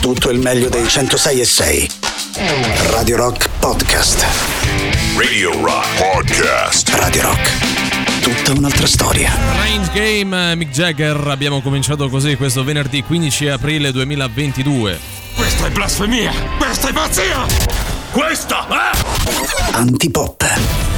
tutto il meglio dei 106 e 6. Radio Rock Podcast. Radio Rock Podcast. Radio Rock. Tutta un'altra storia. Range Game, Mick Jagger. Abbiamo cominciato così questo venerdì 15 aprile 2022. Questa è blasfemia! Questa è pazzia! Questa è... Antipop.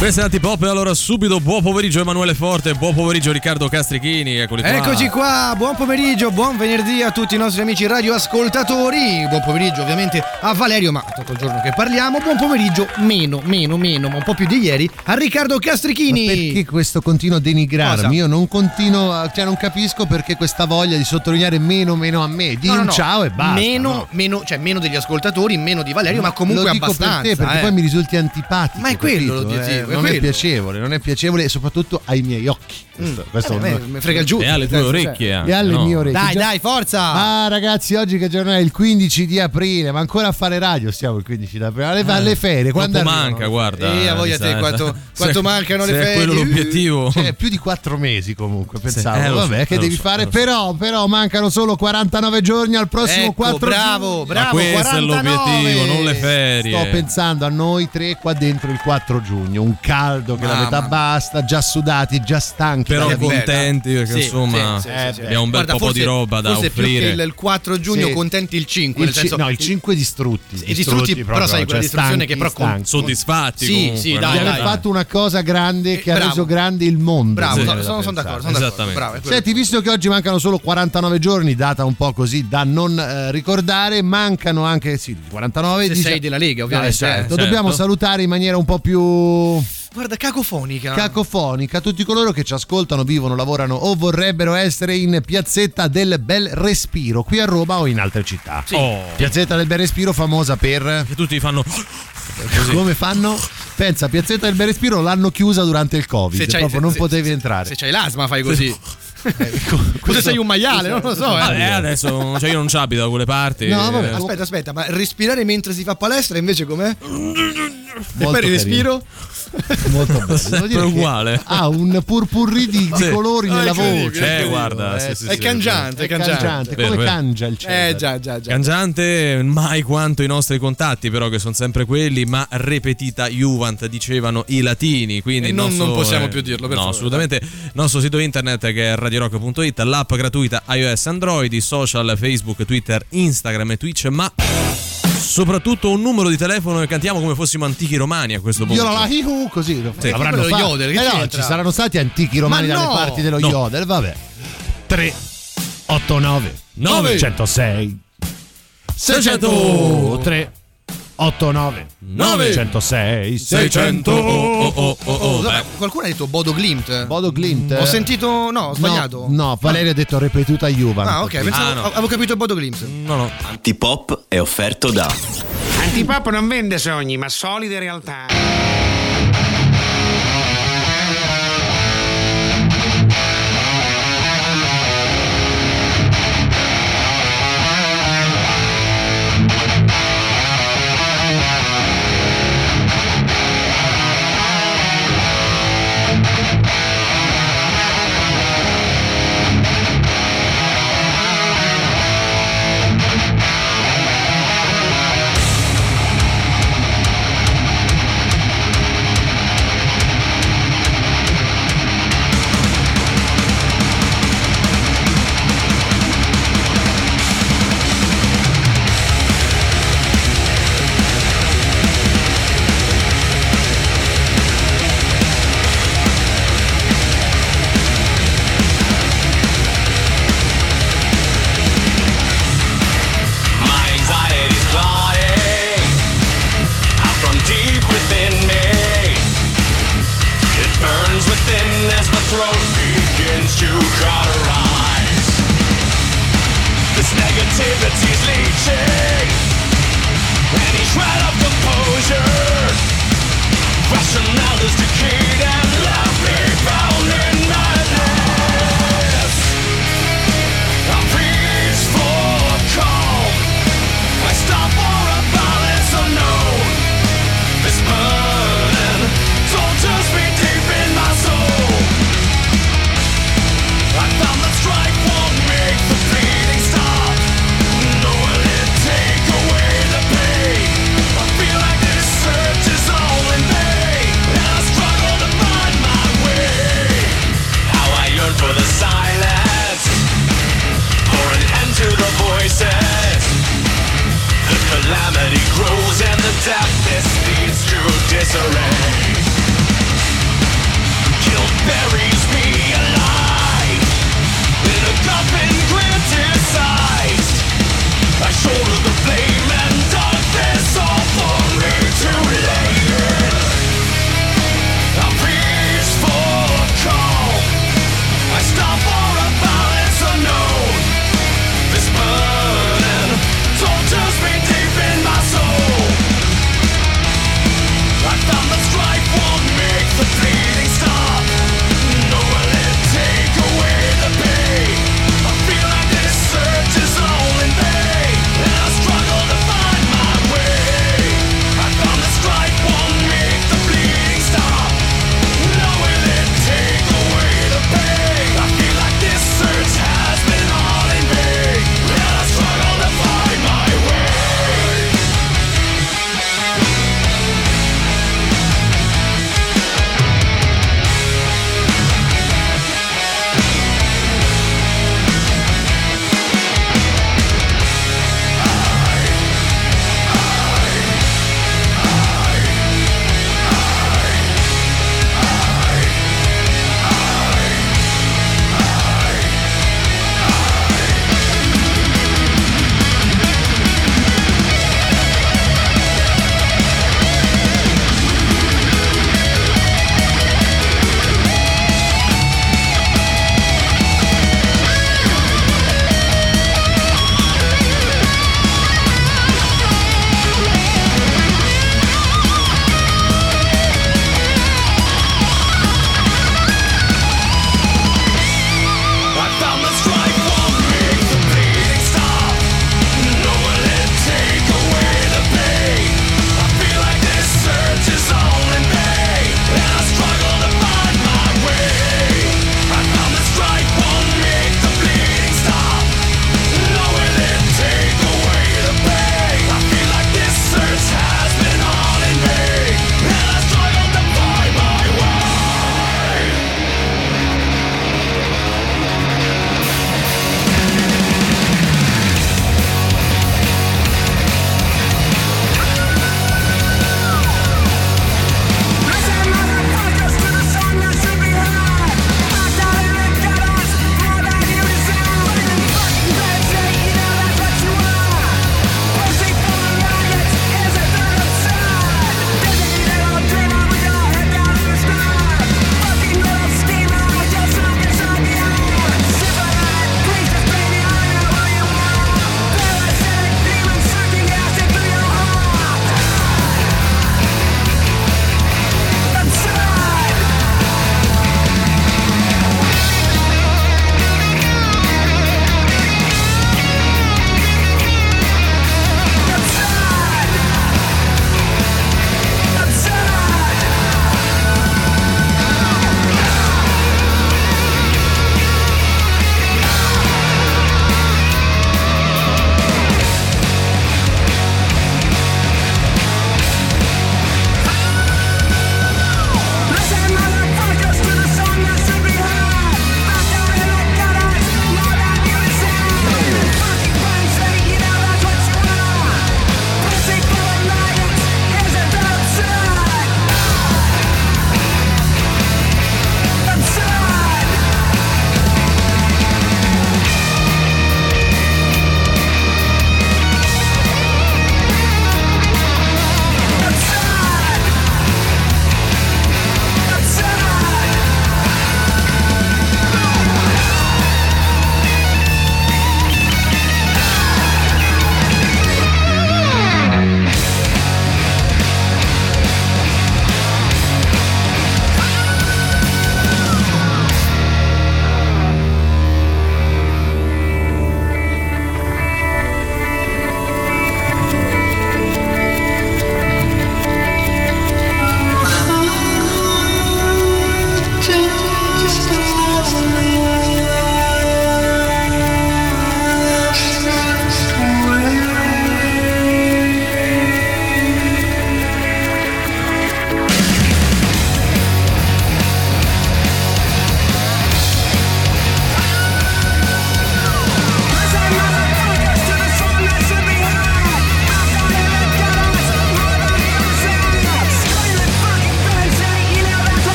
Questa è Antipop e allora subito buon pomeriggio Emanuele Forte, buon pomeriggio Riccardo Castrichini, eccoli qua. Eccoci qua, buon pomeriggio, buon venerdì a tutti i nostri amici radioascoltatori. Buon pomeriggio ovviamente a Valerio, ma tutto il giorno che parliamo. Buon pomeriggio meno, meno, meno, ma un po' più di ieri a Riccardo Castrichini. Ma perché questo continuo a denigrarmi? Cosa? Io non continuo, a- cioè non capisco perché questa voglia di sottolineare meno meno a me. Di No, no, un no. ciao e basta. Meno, no. meno, cioè meno degli ascoltatori, meno di Valerio, ma comunque lo dico abbastanza. per te perché eh. poi mi risulti antipatico. Ma è quello capito? l'obiettivo, Eh, è non è quello. piacevole, non è piacevole e soprattutto ai miei occhi. Questo, questo Eh, non- me- me frega il giù. E alle tue orecchie anche, e alle no? mie orecchie. Dai, dai, forza! Ah ragazzi, oggi che giorno è? Il 15 di aprile, ma ancora a fare radio stiamo il 15 di aprile. Alle, alle ferie, quando Quanto arrivano? manca, guarda. Eh, a voglia mi te, sa- quanto- se- quanto mancano le se è ferie. quello l'obiettivo. Cioè, più di quattro mesi comunque, pensavo. eh, lo so, Vabbè, che eh, devi so, fare? Però, però mancano solo 49 giorni al prossimo Ecco, 4 bravo, giugno. bravo. Questo 49. è l'obiettivo, non le ferie. Sto pensando a noi tre qua dentro il 4 giugno, un caldo che la Mamma metà mia. basta, già sudati, già stanchi. Però contenti perché Sì, insomma sì, sì, sì, sì. abbiamo un bel Guarda, po' forse- di roba da forse offrire. più che il 4 giugno Sì. contenti il 5, Il nel ci- senso no, il 5 distrutti. Sì, distrutti, però proprio, sai, quella cioè distruzione che stanchi, però con-. Soddisfatti Sì, comunque, sì, no? dai, Di aver dai. fatto una cosa grande che ha Bravo. reso grande il mondo. Bravo, sono, sono- sono d'accordo, sono d'accordo. Esattamente. Bravo, è quello. Senti, visto che oggi mancano solo 49 giorni, data un po' così da non eh, ricordare, mancano anche sì, 49 Se dice- sei della Lega, ovviamente. eh, certo. certo. Dobbiamo salutare in maniera un po' più Guarda, cacofonica. cacofonica tutti coloro che ci ascoltano, vivono, lavorano o vorrebbero essere in Piazzetta del Bel Respiro, qui a Roma o in altre città. Oh, Piazzetta del Bel Respiro famosa per che tutti fanno come fanno? Pensa, Piazzetta del Bel Respiro l'hanno chiusa durante il Covid, Se proprio non se- potevi se- entrare. Se c'hai l'asma fai così. Questo- Cosa sei un maiale? Non lo so. Ah, eh. eh, adesso cioè io non ci abito da quelle parti. No, vabbè, Eh, Aspetta, aspetta, ma respirare mentre si fa palestra invece com'è? E Molto poi il respiro? Molto bello. Uguale. Ha un purpurri di, di Sì. colori Ah, nella voce. Eh, guarda, Eh, sì, sì, È sì, cangiante, È è cangiante. cangiante, Vero, come vero. cangia il cielo. Eh già, già, già. Cangiante mai quanto i nostri contatti, però che sono sempre quelli, ma repetita Juvent, dicevano i latini. Quindi E non- nostro- non possiamo più dirlo, per No, favore. assolutamente. Il nostro sito internet che è radiorock.it, l'app gratuita iOS Android, i social Facebook, Twitter, Instagram e Twitch, ma soprattutto un numero di telefono che cantiamo come fossimo antichi romani a questo punto. Io la hihu così lo Sì. l'avranno Quello fatto. yodel, che eh no, ci saranno stati antichi romani Ma dalle no! parti dello No. yodel, vabbè. 3 8 9 Nove. 106 600 3 8 9 Nove. 106 600 oh, oh, oh, oh, oh, Vabbè, beh. qualcuno ha detto Bodo Glimt. Bodo Glint. Ho sentito. No, ho sbagliato. No, no, Valerio ha detto ripetuta Juvan. Ah, ok, pensavo, Ah, no. avevo capito Bodo Glimt. No, no. Antipop è offerto da Antipop non vende sogni, ma solide realtà.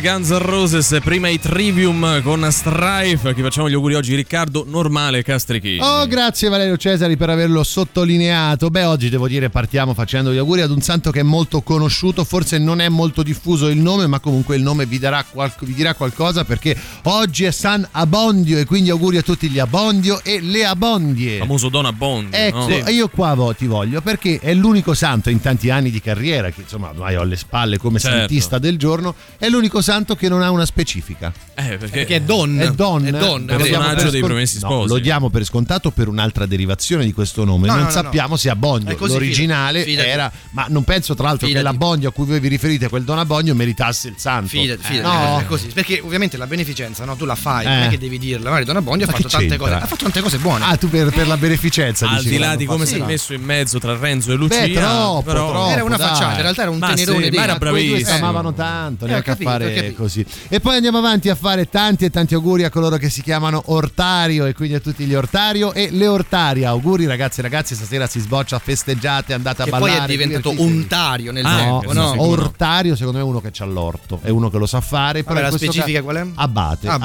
Guns N' Roses, prima i Trivium con Strife. Che facciamo gli auguri oggi, Riccardo Normale Castrichini. Oh, grazie Valerio Cesari per averlo sottolineato. Beh, oggi devo dire partiamo facendo gli auguri ad un santo che è molto conosciuto, forse non è molto diffuso il nome, ma comunque il nome vi, darà qual- vi dirà qualcosa perché oggi è San Abondio e quindi auguri a tutti gli Abondio e le Abondie. famoso Don Abbondio. Ecco, no? io qua ti voglio perché è l'unico santo in tanti anni di carriera, che insomma ormai ho alle spalle come Certo. santista del giorno, è l'unico santo che non ha una specifica. Eh, perché, Perché è Don. È Don, È Don. Lo è personaggio per dei scont- Promessi no, Sposi. lo diamo per scontato per un'altra derivazione di questo nome. No, non no, no, sappiamo no. se Abbondio. È così, L'originale fidati. era, ma non penso tra l'altro Fidati. che l'Abbondio a cui voi vi riferite, quel Don Abbondio, meritasse il santo. Fidati, fidati, No. è così. Perché ovviamente la beneficenza, no? Tu la fai, Eh. non è che devi dirla. Magari Don Abbondio ha fatto tante c'entra? cose. Ha fatto tante cose buone. Ah, tu per, per la beneficenza al di là di come si è No. messo in mezzo tra Renzo e Lucia, Beh, troppo, era una facciata, in realtà era un tenerone di ma era bravissimo. Si Eh. amavano tanto, Eh, neanche capito, a fare capito. così. E poi andiamo avanti a fare tanti e tanti auguri a coloro che si chiamano Ortario e quindi a tutti gli Ortario e le Ortaria. Auguri ragazzi e ragazzi, stasera si sboccia, festeggiate, andate a Che ballare. poi è diventato untario nel Ah, tempo, no? sì, Ortario secondo me è uno che c'ha l'orto, è uno che lo sa fare. Però Vabbè, la specifica caso- qual è? Abate, Abate.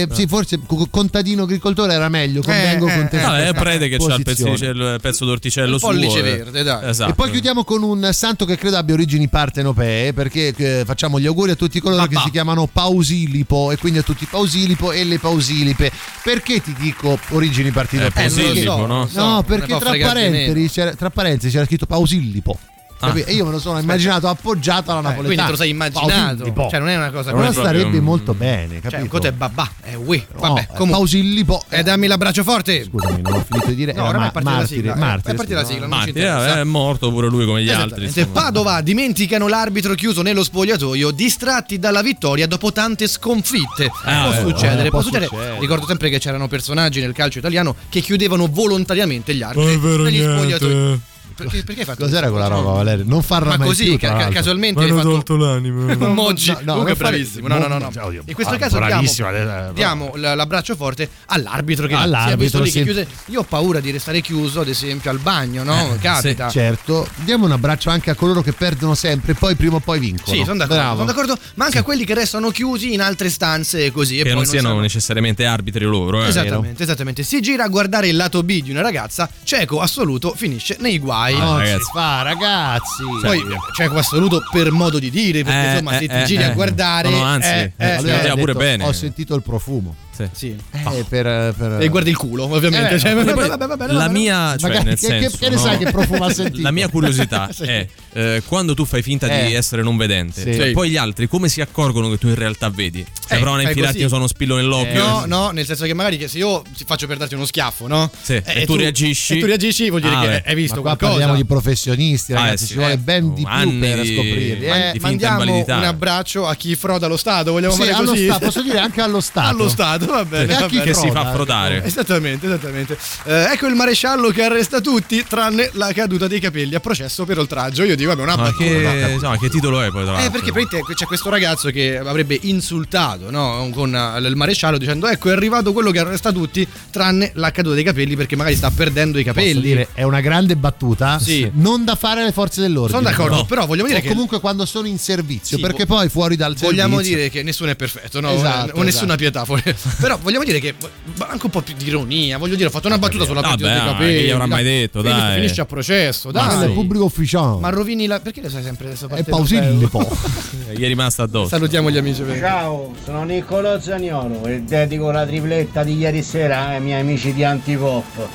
abate. Sì, forse co- contadino agricoltore era meglio, convengo eh, con te. eh, No, è questa Prede che c'ha il, pezzo d'orticello Il suo. pollice eh. verde, dai. Esatto. E poi chiudiamo con un santo che credo abbia origini partenopee, perché eh, facciamo gli auguri a tutti coloro. Che si chiamano Pausilipo e quindi a tutti i Pausilipo e le Pausilipe. Perché ti dico origini partenopee? Eh, Pausilipo, so, no? so, No, perché tra parentesi, c'era, tra parentesi c'era scritto Pausillipo. Ah. E io me lo sono immaginato appoggiato alla Eh, napoletana. quindi te lo sei immaginato. Pausillipo. Cioè, non è una cosa proprio- starebbe molto bene, Cioè, capito? un conto è babà, è ui. No, Vabbè, eh, comunque. Pausillipo. E dammi l'abbraccio forte. Scusami, non ho finito di dire. No, ma- è partita la martire, sigla, eh, martire, è partita la sigla, non ci Matti, eh, interessa. è morto pure lui come gli altri. Esattamente. insomma. Padova dimenticano l'arbitro chiuso nello spogliatoio, distratti dalla vittoria dopo tante sconfitte. Ah, può eh, succedere, eh, può può succedere. succedere. Ricordo sempre che c'erano personaggi nel calcio italiano che chiudevano volontariamente gli arbitri negli spogliatoi. Perché, perché hai fatto Cos'era questo? quella roba, Valerio? Non farla Ma mai così, più, ca- casualmente hai fatto l'anima. Moggi, No, no, comunque bravissimo. No, no, no, no. Oddio, In questo ah, caso diamo, adesso- diamo l'abbraccio forte all'arbitro che All'arbitro, si è visto lì che sì. chiuse. Io ho paura di restare chiuso, ad esempio, al bagno, no? Capita. Certo, diamo un abbraccio anche a coloro che perdono sempre, poi prima o poi vincono. Sì, sono d'accordo, Bravo. sono d'accordo, ma anche a quelli che restano chiusi in altre stanze e così. e Che poi non siano sanno- necessariamente arbitri loro. Eh. Esattamente, esattamente. Si gira a guardare il lato B di una ragazza, cieco assoluto finisce nei guai. Ah, Non ragazzi. si fa, ragazzi. Poi cieco assoluto per modo di dire, perché Eh, insomma eh, se ti eh, giri a eh. guardare... No, anzi, eh, eh, eh, vedeva pure detto, bene. Ho sentito il profumo. Sì. sì. Eh, per, per- E guardi il culo, ovviamente. Eh, cioè, Poi, vabbè, vabbè, vabbè, la mia, cioè, Magari- nel che- senso, che- che ne no? sai che profumo ha sentito? La mia curiosità Sì. è eh, quando tu fai finta di Eh. essere non vedente, Sì. cioè, poi gli altri come si accorgono che tu in realtà vedi? Se Eh, provano a infilarti io sono uno spillo nell'occhio. No, no, nel senso che magari che se io ti faccio per darti uno schiaffo, no? Sì, e tu reagisci. E tu reagisci, vuol dire Ah, che hai visto Ma qualcosa. parliamo di professionisti, Ah, ragazzi. eh, ci vuole Eh, ben di più anni per scoprirli. Eh, Mandiamo un abbraccio a chi froda lo Stato, vogliamo sì, fare allo così? Stato, posso dire anche allo Stato. Allo Stato, va bene. Va chi bene. che si fa frodare. Esattamente, esattamente. Eh, ecco il maresciallo che arresta tutti, tranne la caduta dei capelli a processo per oltraggio. Io dico, vabbè, una Ma battuta. che, insomma, che titolo è poi? Tra Eh, perché praticamente c'è questo ragazzo che avrebbe insultato no, con eh, il maresciallo dicendo ecco è arrivato quello che arresta tutti tranne la caduta dei capelli perché magari sta perdendo i capelli. Posso dire, è una grande battuta. Sì. Non da fare alle forze dell'ordine. Sono d'accordo, No. però vogliamo dire O che comunque quando sono in servizio, Sì, perché vo- poi fuori dal vogliamo servizio. dire che nessuno è perfetto, no? Esatto, o nessuna esatto. pietà. fuori- però vogliamo dire che anche un po' più di ironia, voglio dire, ho fatto una battuta sulla Vabbè, caduta dei ma capelli. che gli avrà mai dai. detto, Finisce- dai. Finisce a processo, Ma dai. è pubblico ufficiale. Ma rovini la perché le sai sempre adesso è pausillipo. Gli è rimasto addosso. Salutiamo gli amici. Ciao, sono Niccolò Zaniolo e dedico la tripletta di ieri sera ai miei amici di Antipop.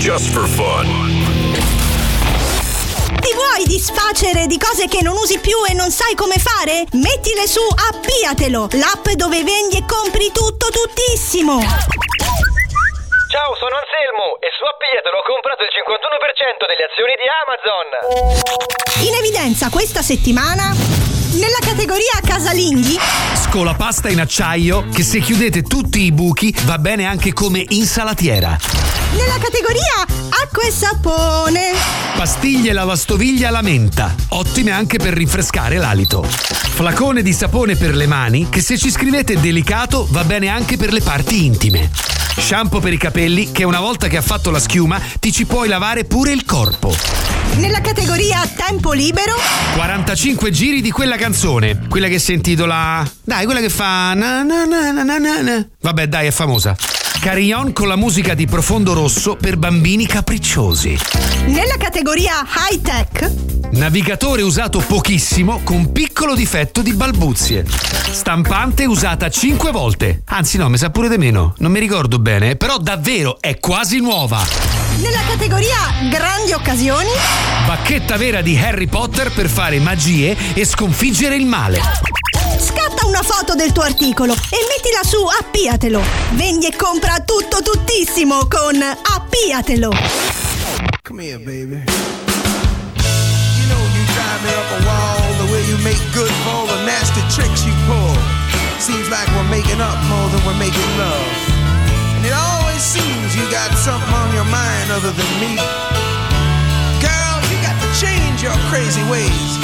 Just for fun. Vuoi disfacere di cose che non usi più e non sai come fare? Mettile su Appiatelo, l'app dove vendi e compri tutto tuttissimo. Ciao, sono Anselmo e su Appiatelo ho comprato il 51% delle azioni di Amazon. In evidenza questa settimana nella categoria casalinghi Scolapasta in acciaio che se chiudete tutti i buchi va bene anche come insalatiera. Nella categoria acqua e sapone. Pastiglie lavastoviglie alla menta, ottime anche per rinfrescare l'alito. Flacone di sapone per le mani che se ci scrivete delicato va bene anche per le parti intime. Shampoo per i capelli che una volta che ha fatto la schiuma ti ci puoi lavare pure il corpo. Nella categoria tempo libero. 45 giri di quella canzone, quella che si intitola Dai, quella che fa na na na na na na na. Vabbè, dai, è famosa. Carillon con la musica di Profondo Rosso per bambini capricciosi. Nella categoria high tech. Navigatore usato pochissimo con piccolo difetto di balbuzie. Stampante usata 5 volte. Anzi no, mi sa pure di meno. Non mi ricordo bene, però davvero è quasi nuova. Nella categoria grandi occasioni. Bacchetta vera di Harry Potter per fare magie e sconfiggere il male. Una foto del tuo articolo e mettila su Appiatelo. Vendi e compra tutto tuttissimo con Appiatelo. Come here, baby. You know you drive me up a wall the way you make good for all the nasty tricks you pull. Seems like we're making up more than we're making love. And it always seems you got something on your mind other than me. Girl, you got to change your crazy ways.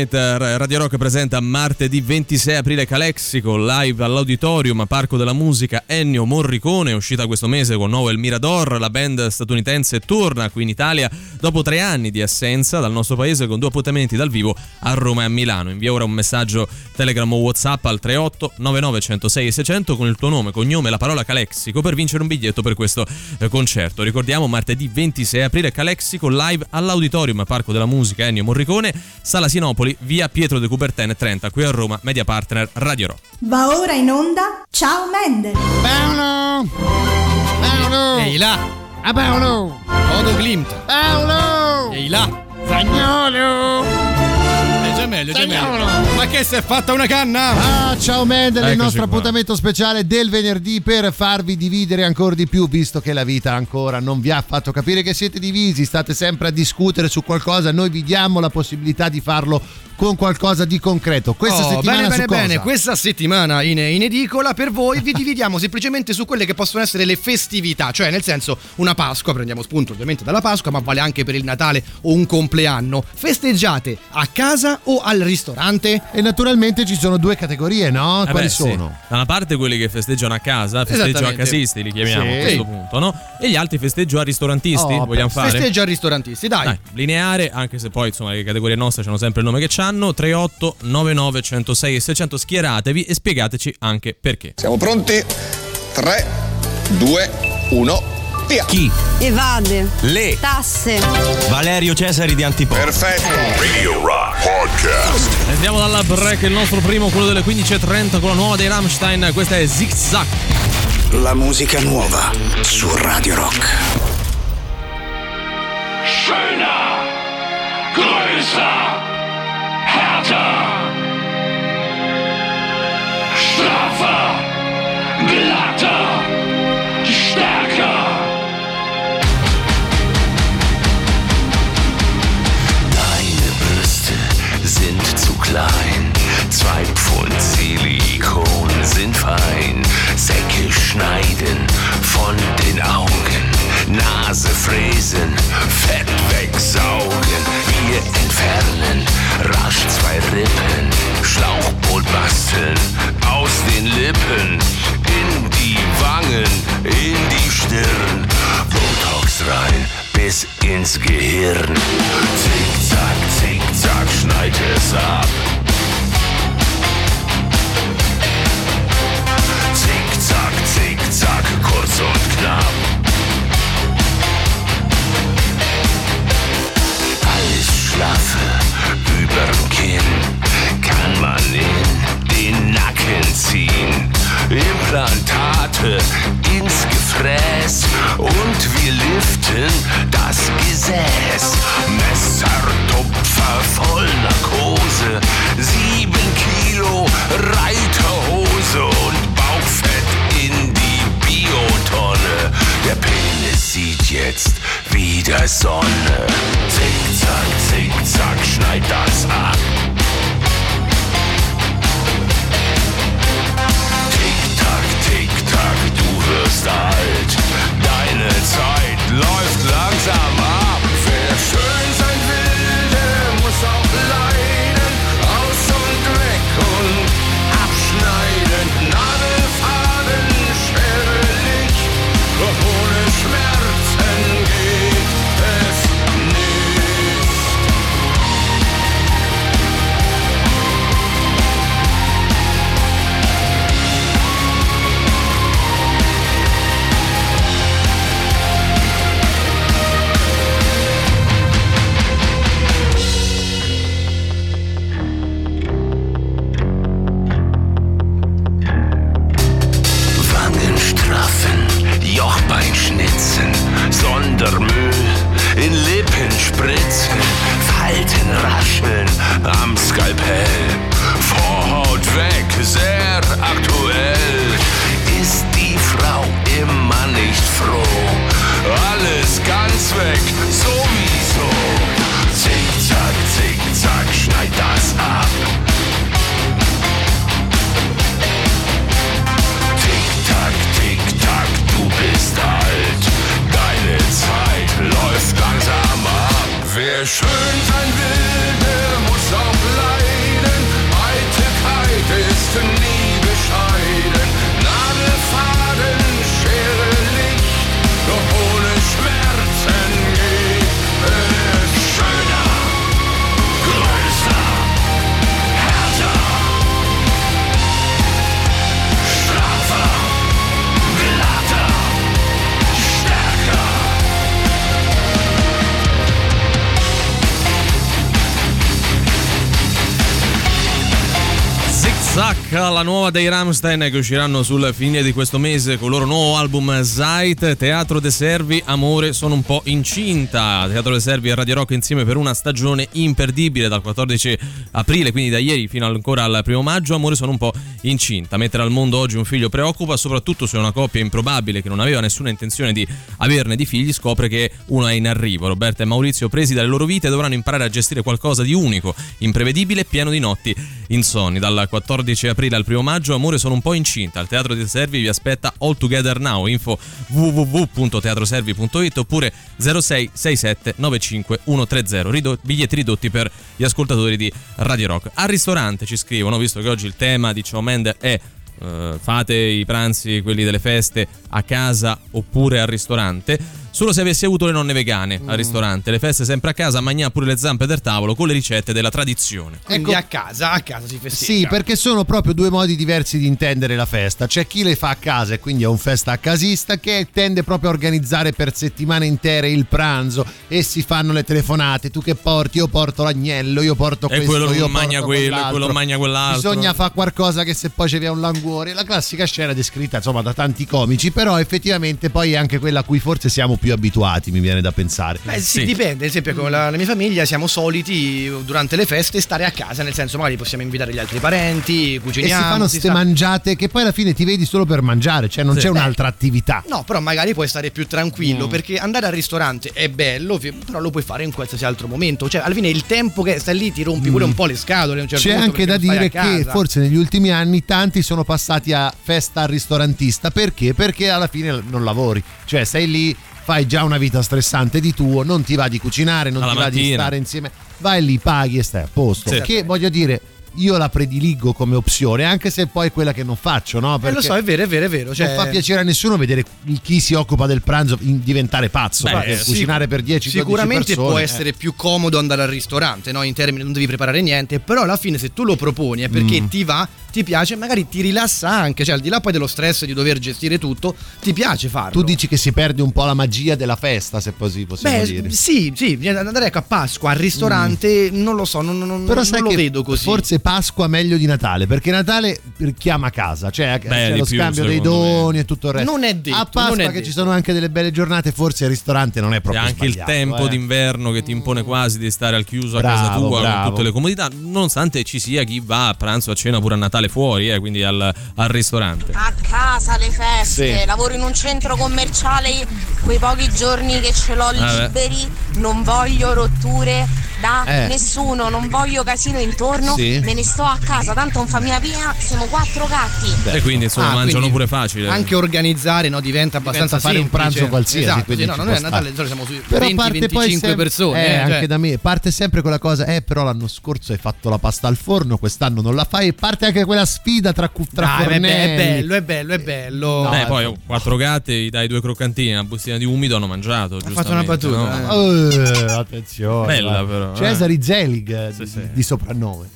Meter Radio Rock presenta martedì 26 aprile Calexico, live all'Auditorium Parco della Musica Ennio Morricone, uscita questo mese con nuovo El Mirador, la band statunitense torna qui in Italia dopo tre anni di assenza dal nostro paese con due appuntamenti dal vivo a Roma e a Milano. Invia ora un messaggio Telegram o Whatsapp al 38 99 106 600 con il tuo nome, cognome e la parola Calexico per vincere un biglietto per questo eh, concerto. Ricordiamo martedì 26 aprile Calexico live all'Auditorium Parco della Musica Ennio Morricone, Sala Sinopoli, via Pietro de Coubertin 30 qui a Roma, media partner Radio Rock. Va ora in onda Ciao Mendel. Paolo! Paolo! Ehi là! Ah Paolo! Odo Glimt. Paolo! Ehi là! Zagnolo! È già meglio, è già meglio. Ma che si è fatta una canna? Ah, ciao Mendel, il Eccoci nostro qua. appuntamento speciale del venerdì per farvi dividere ancora di più, visto che la vita ancora non vi ha fatto capire che siete divisi, state sempre a discutere su qualcosa, noi vi diamo la possibilità di farlo con qualcosa di concreto. Questa Oh, settimana bene, bene, bene. Questa settimana in, in edicola per voi vi dividiamo semplicemente su quelle che possono essere le festività, cioè nel senso una Pasqua, prendiamo spunto ovviamente dalla Pasqua, ma vale anche per il Natale o un compleanno. Festeggiate a casa o al ristorante? E naturalmente ci sono due categorie, no? Eh Quali beh, sì. sono? Da una parte quelli che festeggiano a casa, festeggio a casisti li chiamiamo Sì. a questo punto, no? E gli altri festeggio a ristorantisti, Oh, vogliamo fare? Festeggio al ristorantisti, dai. Dai, lineare, anche se poi insomma le categorie nostre hanno sempre il nome che hanno, 38 99 106 e 600 schieratevi e spiegateci anche perché. Siamo pronti? 3, 2, 1, via! Chi? Evade. Le. Tasse. Valerio Cesari di Antipolo. Perfetto! Radio Rock Podcast. Andiamo dalla break, il nostro primo, quello delle 15.30 con la nuova dei Rammstein, questa è Zig Zag. La musica nuova su Radio Rock. Schöner, größer, härter, straffer, glatter, klein. Zwei Pfund Silikon sind fein. Säcke schneiden von den Augen. Nase fräsen, Fett wegsaugen. Wir entfernen rasch zwei Rippen. Schlauchboot basteln aus den Lippen. In die Wangen, in die Stirn. Botox rein bis ins Gehirn. Zickzack, zickzack, schneid es ab. Zickzack, zickzack, kurz und knapp. Alles schlaffe überm Kinn kann man in den Nacken ziehen. Implantate ins Gefräß und wir liften das Gesäß. Messertupfer der Sonne. Tick, tack, tick, tack. La nuova dei Ramstein che usciranno sul fine di questo mese con il loro nuovo album Zeit, Teatro de Servi, Amore sono un po' incinta. Teatro de Servi e Radio Rock insieme per una stagione imperdibile dal 14 aprile, quindi da ieri fino ancora al primo maggio. Amore sono un po' incinta. Mettere al mondo oggi un figlio preoccupa, soprattutto se una coppia improbabile che non aveva nessuna intenzione di averne di figli scopre che uno è in arrivo. Roberta e Maurizio, presi dalle loro vite, dovranno imparare a gestire qualcosa di unico, imprevedibile e pieno di notti insonni. Dal 14 aprile al 1 maggio, Amore sono un po' incinta. Al Teatro di Servi vi aspetta All Together Now. Info www.teatroservi.it oppure 0667 95 130. Rido- biglietti ridotti per gli ascoltatori di Radio Rock. Al ristorante ci scrivono, visto che oggi il tema di Ciao Mender è eh, fate i pranzi, quelli delle feste, a casa oppure al ristorante. Solo se avessi avuto le nonne vegane al ristorante, le feste sempre a casa, mangiare pure le zampe del tavolo con le ricette della tradizione. Quindi a casa, a casa si festeggia. Sì, perché sono proprio due modi diversi di intendere la festa. C'è chi le fa a casa e quindi è un festa a casista che tende proprio a organizzare per settimane intere il pranzo e si fanno le telefonate. Tu che porti? Io porto l'agnello, io porto E questo, quello io mangia porto quello, quell'altro. quello mangia quell'altro. Bisogna fare qualcosa che se poi ci viene un languore. La classica scena descritta insomma da tanti comici, però effettivamente poi è anche quella a cui forse siamo più abituati, mi viene da pensare. Beh, sì, dipende, ad esempio con la, la mia famiglia siamo soliti durante le feste stare a casa, nel senso magari possiamo invitare gli altri parenti, E cuciniamo. si fanno si ste sta- mangiate che poi alla fine ti vedi solo per mangiare, cioè non Sì. c'è Beh, un'altra attività. No, però magari puoi stare più tranquillo Mm. perché andare al ristorante è bello, però lo puoi fare in qualsiasi altro momento. Cioè, alla fine il tempo che stai lì ti rompi pure un po' le scatole. a un certo Mm. C'è punto anche da dire che forse negli ultimi anni tanti sono passati a festa al ristorantista perché? Perché alla fine non lavori, cioè sei lì, fai già una vita stressante di tuo, non ti va di cucinare, non Alla ti va di mattina. stare insieme, vai lì, paghi e stai a posto. Sì. Che voglio dire, io la prediligo come opzione, anche se poi è quella che non faccio, no? Eh, Perché lo so, è vero, è vero, è vero. Cioè, non fa piacere a nessuno vedere chi si occupa del pranzo diventare pazzo, Beh, perché sì, cucinare per 10 Sicuramente persone, può eh. essere più comodo andare al ristorante, no? In termini non devi preparare niente, però alla fine se tu lo proponi è perché Mm. ti va, ti piace, magari ti rilassa anche, cioè al di là poi dello stress di dover gestire tutto, ti piace farlo. Tu dici che si perde un po' la magia della festa, se così possiamo Beh, dire. sì, sì, andare ecco, a Pasqua al ristorante, non lo so, non, non- Però non sai lo vedo così. forse Pasqua meglio di Natale, perché Natale chiama a casa, cioè c'è di lo più, scambio dei secondo me. doni e tutto il resto. Non è detto, A Pasqua che detto. ci sono anche delle belle giornate, forse il ristorante non è C'è proprio anche il tempo eh. d'inverno che ti impone quasi di stare al chiuso a casa Bravo, tua bravo. con tutte le comodità, nonostante ci sia chi va a pranzo, a cena pure a Natale fuori, eh, quindi al, al ristorante. A casa le feste, Sì. lavoro in un centro commerciale, quei pochi giorni che ce l'ho beh. liberi, non voglio rotture da Eh. nessuno, non voglio casino intorno, Sì. me ne sto a casa, tanto non fa mia via, siamo quattro gatti. E quindi insomma Ah, mangiano quindi pure facile. Anche organizzare no, diventa abbastanza fare un semplice. pranzo qualsiasi, Esatto, quindi sì, no, no, noi a Natale siamo su Però parte poi 20-25 sempre- persone. eh, eh, cioè. anche da me parte sempre quella cosa eh però l'anno scorso hai fatto la pasta al forno quest'anno non la fai e parte anche quella sfida tra, tra è, be- è fornelli bello, è bello, è bello. Beh, poi oh, quattro gatti, gli dai due croccantini, una bustina di umido hanno mangiato. Ha fatto una battuta, No? Eh, attenzione Bella però, eh. Cesari Zelig eh, di, di soprannome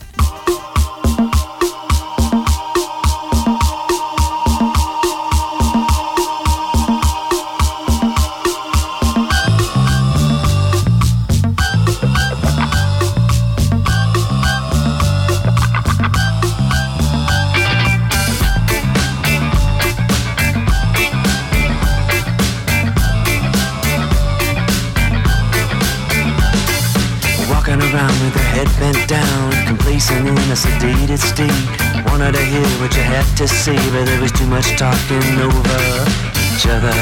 head bent down, complacent in a sedated state. Wanted to hear what you had to say, but there was too much talking over each other.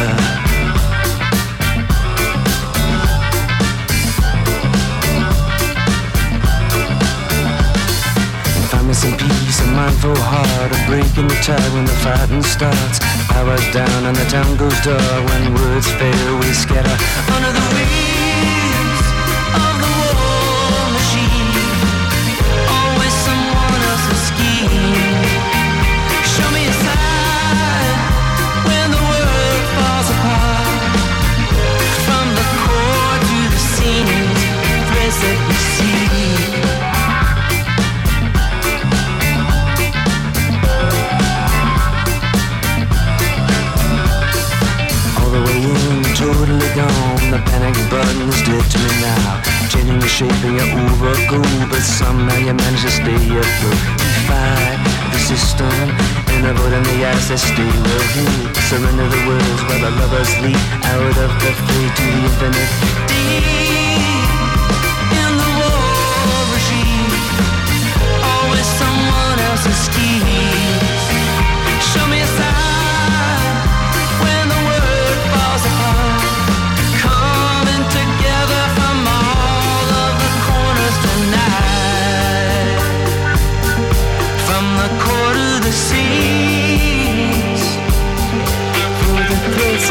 And Find me some peace, a mindful heart, a break in the tide when the fighting starts. Hours down and the town goes dark. When words fail, we scatter under the wheels Is dead to me now. Changing the shape of your overcoat, but somehow you manage to stay afloat. Defy the system and avoiding the eyes that stay well hid. Surrender the words while the lovers leap out of the fray to the infinite. Deep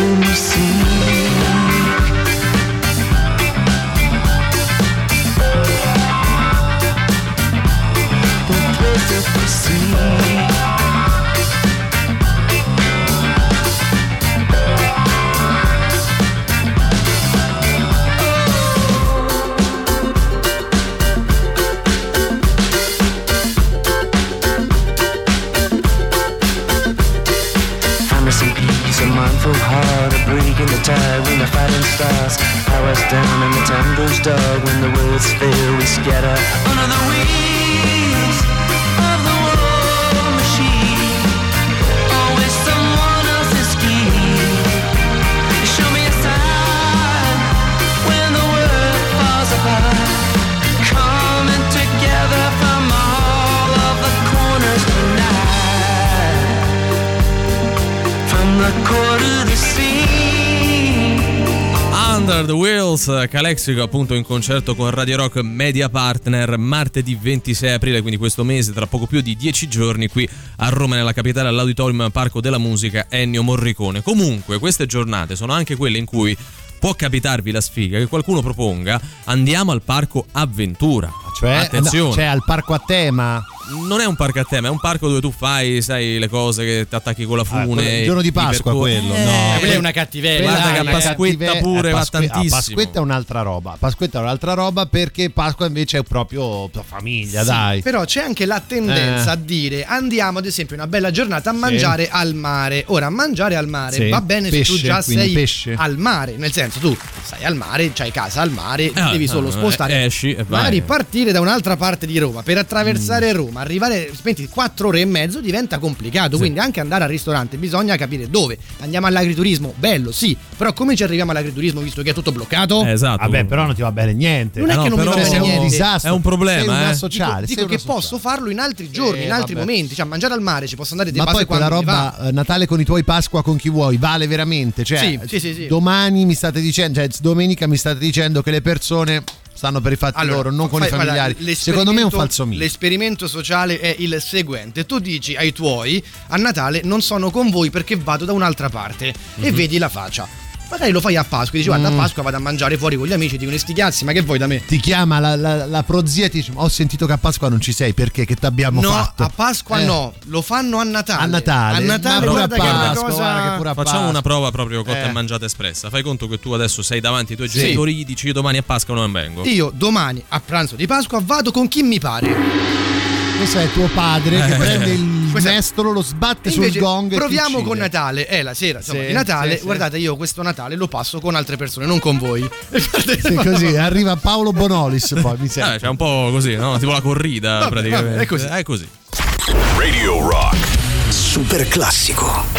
You. dug when the roads fail we scatter under the wheel Wheels, Calexico appunto in concerto con Radio Rock Media Partner martedì 26 aprile, quindi questo mese, tra poco più di dieci giorni qui a Roma, nella capitale, all'Auditorium Parco della Musica Ennio Morricone. Comunque queste giornate sono anche quelle in cui può capitarvi la sfiga che qualcuno proponga andiamo al parco Avventura. Cioè, attenzione. cioè al parco a tema. Non è un parco a tema, è un parco dove tu fai, sai, le cose che ti attacchi con la Ah, fune. quello- il giorno di Pasqua percor- quello. Eh, no, quella è una cattiveria. Guarda che a Pasquetta cattive- pure a va Pasque- a tantissimo. Pasquetta è un'altra roba. Pasquetta è un'altra roba perché Pasqua invece è proprio famiglia, Sì, dai. Però c'è anche la tendenza Eh. a dire andiamo ad esempio una bella giornata a mangiare al mare. Ora, mangiare al mare Sì, va bene se pesce, tu già sei pesce. al mare, nel senso tu stai al mare, c'hai casa al mare, Ah, devi solo spostare. esci e vai. Magari partire da un'altra parte di Roma per attraversare Mm. Roma, arrivare, spendi 4 ore e mezzo diventa complicato, quindi anche andare al ristorante bisogna capire dove. Andiamo all'agriturismo, bello, sì, però come ci arriviamo all'agriturismo visto che è tutto bloccato? Esatto. Vabbè, però non ti va bene niente. Non è Eh no, che non mi va bene sei un niente. disastro. È un problema, Sei una eh. sociale. Dico sei che sociale. posso farlo in altri giorni, in altri vabbè. momenti, cioè mangiare al mare ci posso andare di Ma poi quella va. roba eh, Natale con i tuoi Pasqua con chi vuoi vale veramente. Cioè, Sì, sì, sì, sì. domani mi state dicendo, cioè domenica mi state dicendo che le persone stanno per i fatti loro, non con fai- i familiari. guarda, Secondo me è un falso mito. L'esperimento sociale è il seguente: tu dici ai tuoi a Natale non sono con voi perché vado da un'altra parte e vedi la faccia. Magari lo fai a Pasqua, dici guarda a. Mm. Pasqua vado a mangiare fuori con gli amici, dicono sti cazzi, ma che vuoi da me? Ti chiama la, la, la prozia e ti dice: Ho sentito che a Pasqua non ci sei perché che t'abbiamo no, fatto. a Pasqua Eh. no, lo fanno a Natale. A Natale. A Natale pure guarda a che Pasqua, cosa guarda che pure a Facciamo Pasqua. una prova proprio cotta Eh. e mangiata espressa. Fai conto che tu adesso sei davanti ai tuoi Sì. genitori, gli dici io domani a Pasqua non vengo. Io domani a pranzo di Pasqua vado con chi mi pare. Questo è tuo padre che Eh. prende il Questo è- mestolo, lo sbatte E sul invece gong. proviamo con Natale, è la sera insomma, Sì, di Natale. sì, sì. Guardate, io questo Natale lo passo con altre persone, non con voi. Sì, così arriva Paolo Bonolis poi mi Eh, sembra. c'è un po' così, no? Tipo la corrida Vabbè, praticamente. vabbè, è così. È così. Radio Rock. Super classico.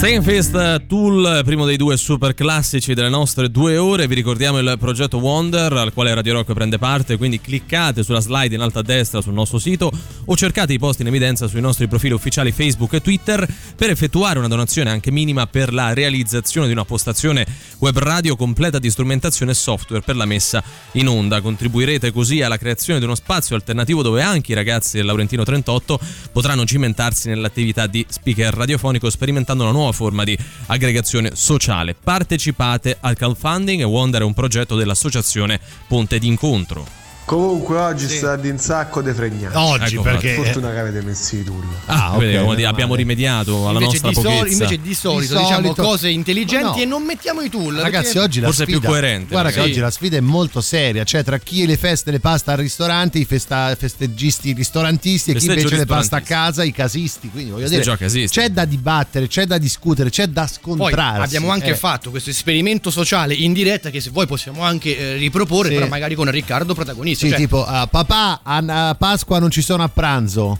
Rainfest Tool, primo dei due super classici delle nostre due ore. Vi ricordiamo il progetto Wonder al quale Radio Rock prende parte, quindi cliccate sulla slide in alto a destra sul nostro sito o cercate i post in evidenza sui nostri profili ufficiali Facebook e Twitter per effettuare una donazione anche minima per la realizzazione di una postazione web radio completa di strumentazione e software per la messa in onda. Contribuirete così alla creazione di uno spazio alternativo dove anche i ragazzi del Laurentino 38 potranno cimentarsi nell'attività di speaker radiofonico sperimentando una nuova forma di aggregazione sociale. Partecipate al crowdfunding e Wonder è un progetto dell'associazione Ponte d'incontro. Comunque oggi sta di un sacco di fregnati. Oggi, Ecco perché- Per fortuna che avete messo i tool. Ah, ok, vediamo, meno abbiamo rimediato alla Invece nostra di, soli- pochezza. invece di solito, Di diciamo solito- cose intelligenti no. e non mettiamo i tool. Ragazzi, oggi la Forse è sfida, più coerente, Guarda che magari. oggi la sfida è molto seria, cioè tra chi le feste le pasta al ristorante, i festa- festeggisti ristorantisti e chi Festeggio invece le pasta a casa, i casisti. Quindi voglio Festeggio dire, casisti. c'è da dibattere, c'è da discutere, c'è da Poi scontrarsi. abbiamo anche Eh, fatto questo esperimento sociale in diretta che se vuoi possiamo anche eh, riproporre, Sì. però magari con Riccardo protagonista. Sì, cioè, tipo, ah, papà, a, a Pasqua non ci sono a pranzo.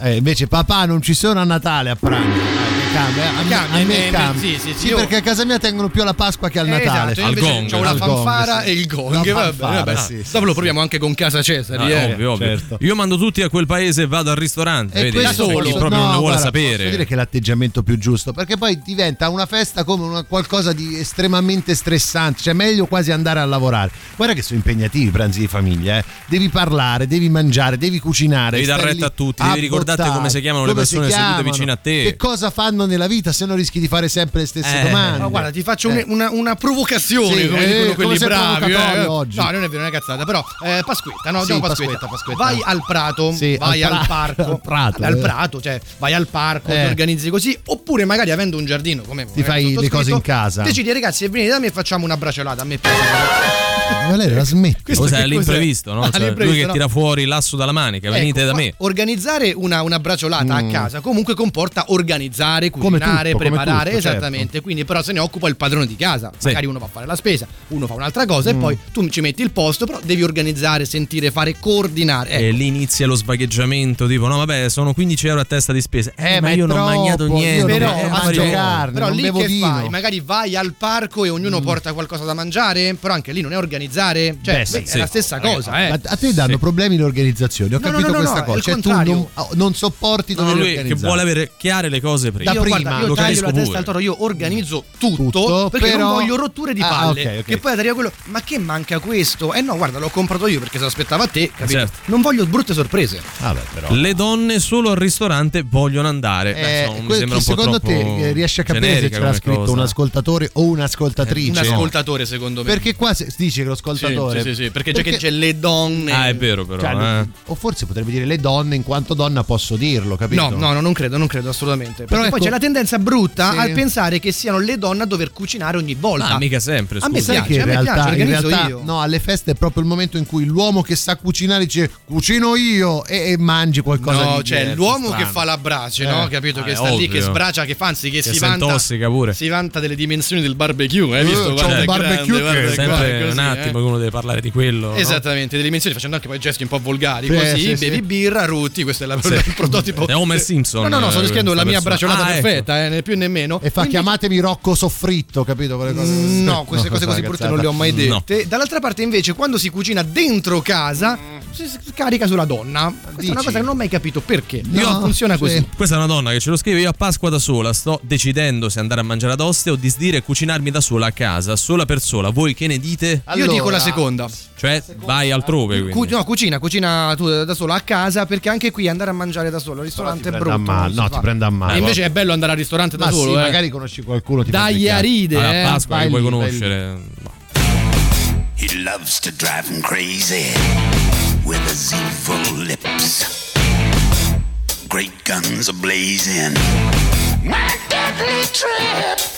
Eh, invece papà non ci sono a Natale a pranzo. Eh, cambia, eh. A me, Cambia, a me eh, cambia. sì, sì, sì, io- perché a casa mia tengono più alla Pasqua che al Eh, Natale. esatto, c'ho la Al gong, fanfara sì. e il gong. Vabbè, fanfara, vabbè. sì, sì, Dopo lo sì. proviamo anche con Casa Cesari. Ah, eh. ovvio, ovvio. certo. Io mando tutti a quel paese e vado al ristorante. E Vedi, questo c'è posso- proprio no, non ne vuole guarda, sapere. Posso dire che è l'atteggiamento più giusto, perché poi diventa una festa come una- qualcosa di estremamente stressante, cioè meglio quasi andare a lavorare. Guarda che sono impegnativi i pranzi di famiglia, eh. Devi parlare, devi mangiare, devi cucinare. Devi dar retta a tutti, devi ricordarti bottare. come si chiamano le Come si persone sedute chiamano, vicino a te. Che cosa fanno nella vita se non rischi di fare sempre le stesse Eh, domande? Ma guarda, ti faccio un- Eh. una, una provocazione, Sì, come eh, dicono quelli bravi. eh. oggi. No, non è vero, è una cazzata. Però, eh, Pasquetta, no? Sì, Pasquetta. Pasquetta, Pasquetta. Vai al Prato, Sì, vai al al, pra- parco. al Prato, al eh. Prato, cioè vai al parco, Eh. ti organizzi così. Oppure, magari avendo un giardino come Ti fai le cose in casa. Decidi, ragazzi, venite da me e facciamo una braciolata. A me piace. Valerio, la smetti. Questo cos'è? l'imprevisto, no? Cioè, lui che no? tira fuori l'asso dalla manica, venite Ecco, da fa- me. Organizzare una, una braciolata a Mm. casa comunque comporta organizzare, cucinare, tutto, preparare, tutto, certo. esattamente. Quindi, però, se ne occupa il padrone di casa. Sì. Magari uno va a fare la spesa, uno fa un'altra cosa Mm. e poi tu ci metti il posto, però devi organizzare, sentire, fare, coordinare. Ecco. E lì inizia lo svagheggiamento, tipo, no, vabbè, sono 15 euro a testa di spesa. Eh, Eh, ma ma io è non ho mangiato troppo, niente. non Però, eh, ma mangio carne, però lì che vino. fai? Magari vai al parco e ognuno porta qualcosa da mangiare, però anche lì non è organizzare, cioè Beh, sì, è sì. la stessa cosa, eh. Ma a te danno problemi le organizzazioni, ho No, no, capito no, no, questa no, cosa. Cioè, tu contrario. non, non sopporti No, dover lui che vuole avere chiare le cose prima. Da io, prima, guarda, io lo taglio la testa al toro, io organizzo tutto, Tutto, perché però- non voglio rotture di Ah, palle. ok, ok. Che poi arriva quello, ma che manca questo? Eh no, guarda, l'ho comprato io perché se l'aspettava a te, capito? Certo. Non voglio brutte sorprese. Vabbè, però. Le donne solo al ristorante vogliono andare. Beh, Eh, insomma, mi sembra un po' secondo te eh, riesci a capire se generica ce l'ha come scritto cosa. un ascoltatore o un'ascoltatrice? Un ascoltatore, secondo me. Perché qua si dice lo ascoltatore. Sì, sì, sì, perché già che c'è le donne. Ah, è vero, però. Cioè, eh. O forse potrebbe dire le donne, in quanto donna posso dirlo, capito? No, no, no, non credo, non credo assolutamente. Perché Però poi ecco- c'è la tendenza brutta Sì. al pensare che siano le donne a dover cucinare ogni volta. Ah, mica sempre, A me scusa. Sai piace, che in a me realtà, piace, in realtà io. no, alle feste è proprio il momento in cui l'uomo che sa cucinare dice cucino io e, e mangi qualcosa No, di c'è diverso, l'uomo strano. che fa la brace, Eh. no? Capito? Ah, che sta lì, che ovvio. sbracia, che fa, anzi, che, Che si vanta. pure. Si vanta delle dimensioni del barbecue, hai Eh, visto? Guarda, un barbecue grande, che- Sempre è così, un attimo eh. che uno deve parlare di quello. no? Esattamente, delle dimensioni facendo anche poi gesti un po' volgari, Sì, così, sì, sì. bevi birra, rutti, questo è la- Sì. il prototipo. È Homer Simpson, No, no, no, sto eh, descrivendo la questa mia persona. braciolata Ah, ecco. perfetta, eh, né più né meno. E fa Quindi- chiamatemi Rocco Soffritto, capito? Quelle cose. Mm, No, queste cose così brutte non le ho mai No. dette. Dall'altra parte, invece, quando si cucina dentro casa, si scarica sulla donna. Questa è una Dici? cosa che non ho mai capito perché. No, Io funziona sì. così. Questa è una donna che ce lo scrive. Io a Pasqua da sola sto decidendo se andare a mangiare ad oste o disdire e cucinarmi da sola a casa, sola per sola. Voi che ne dite? Io dico la seconda. Cioè, vai altrove. Cu- no, cucina, cucina tu da solo a casa perché anche qui andare a mangiare da solo al ristorante è brutto. si no, fa. ti prende a male. E invece è bello andare al ristorante da Ma solo. sì, eh. magari conosci qualcuno. Ti Dai a ride, Allora, eh. a Pasqua vai che puoi conoscere. He loves to drive him crazy with his evil lips. Great guns are blazing. My deadly trip.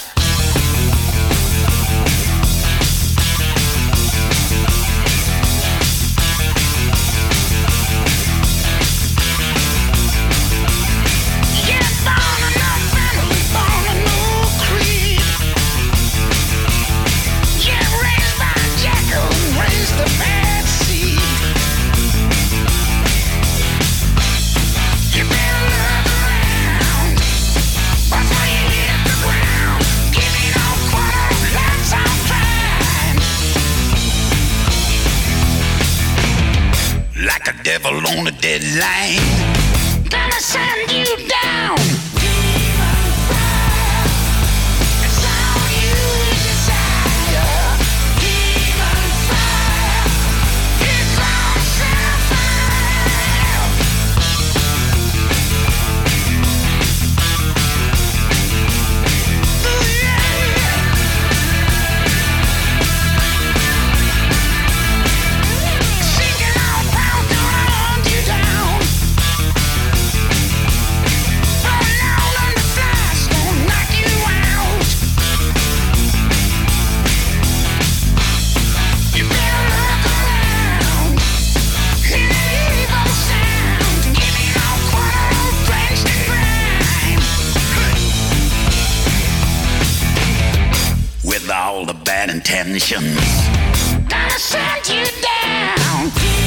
Devil on a deadline. Gonna send you down. All the bad intentions. Gonna send you down.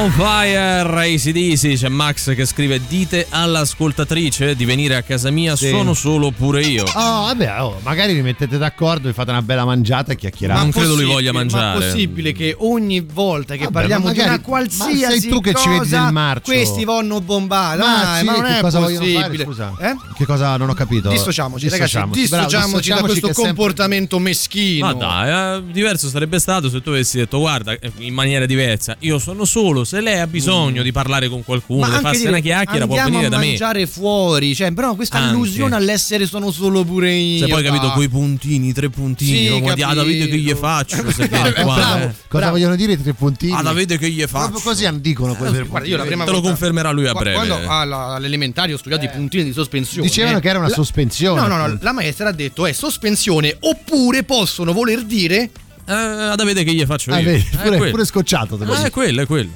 Não vai é, Demon Fire, ACDC, c'è Max che scrive dite all'ascoltatrice di venire a casa mia, Sì. sono solo pure io. Oh, vabbè, oh, magari vi mettete d'accordo, vi fate una bella mangiata e chiacchierate. non credo lui voglia mangiare. Ma è possibile che ogni volta che Vabbè, parliamo ma di magari- una qualsiasi ma sei tu che ci cosa, vedi del marcio. questi vanno bombati. Ma Dai, sì, ma non che è cosa possibile. fare, scusa? Eh? Che cosa non ho capito? Dissociamoci, ragazzi, Bravo, dissociamoci, da dissociamoci questo che sempre- comportamento meschino. Ma dai, eh, diverso sarebbe stato se tu avessi detto guarda, eh, in maniera diversa, io sono solo, se lei ha bisogno di parlare con qualcuno, di anche farsi dire, una chiacchiera, può venire da me. mangiare fuori, cioè, però questa Anche. allusione all'essere sono solo pure io. Se poi capito quei puntini, tre puntini, Sì, guardi, ah. Davide che gli faccio se viene qua. Bravo. eh. Cosa vogliono dire i tre puntini? Ah, Davide che gli Proprio faccio. così dicono quei tre Guarda, io la puntini. prima Te lo confermerà lui a breve. Quando all'elementare ho studiato i puntini di sospensione. Dicevano che era una La- sospensione. No, no, no, la maestra ha detto è sospensione oppure possono voler dire Eh, ah, Davide che gli faccio Ah, io. vedi, Eh, pure, pure scocciato. Ah, dico. è quello, è quello.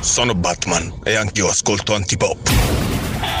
Sono Batman e anch'io ascolto antipop.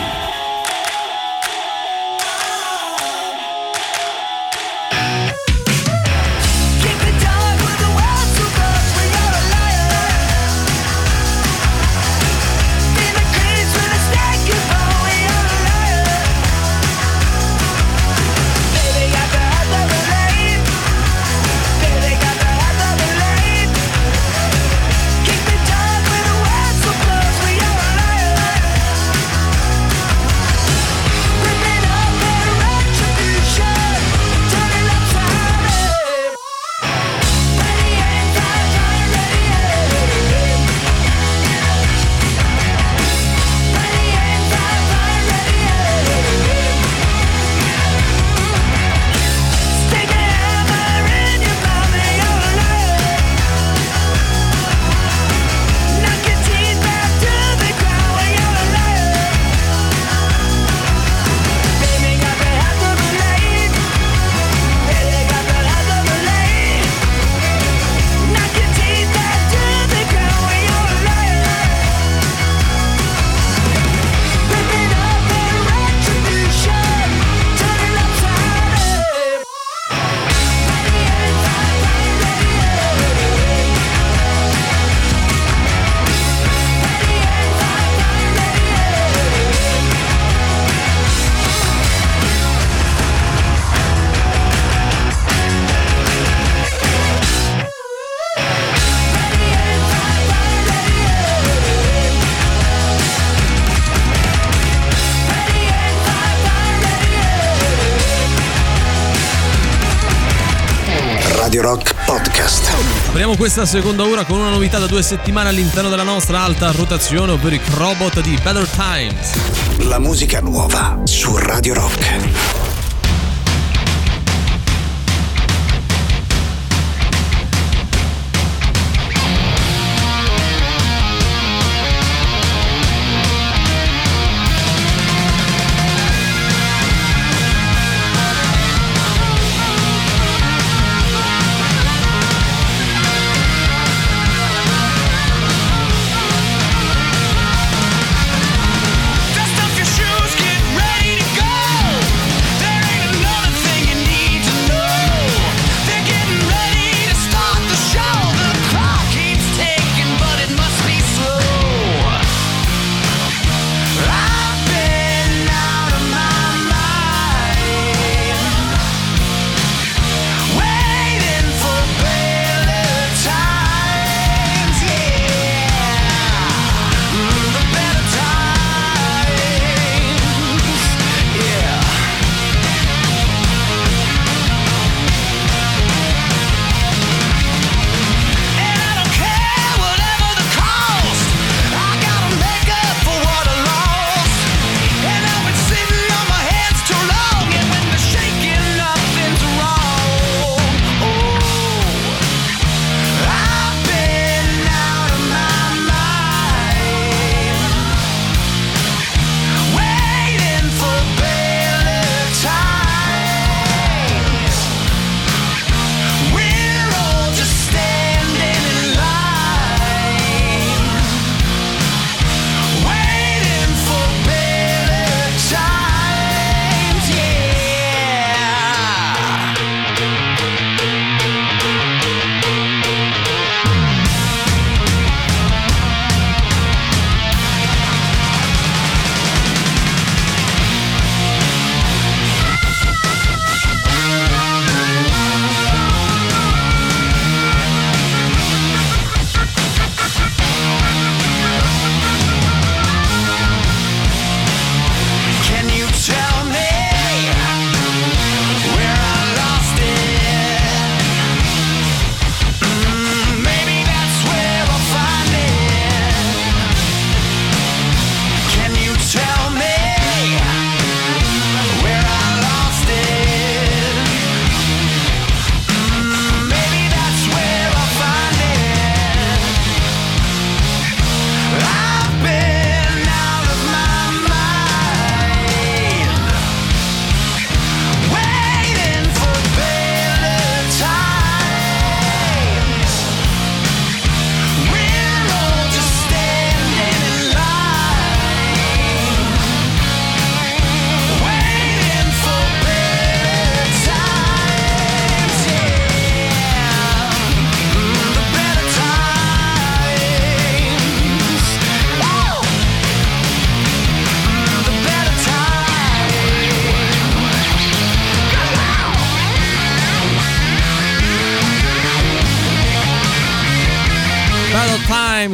Questa seconda ora con una novità da due settimane all'interno della nostra alta rotazione, ovvero i Crobot di Better Times. La musica nuova su Radio Rock.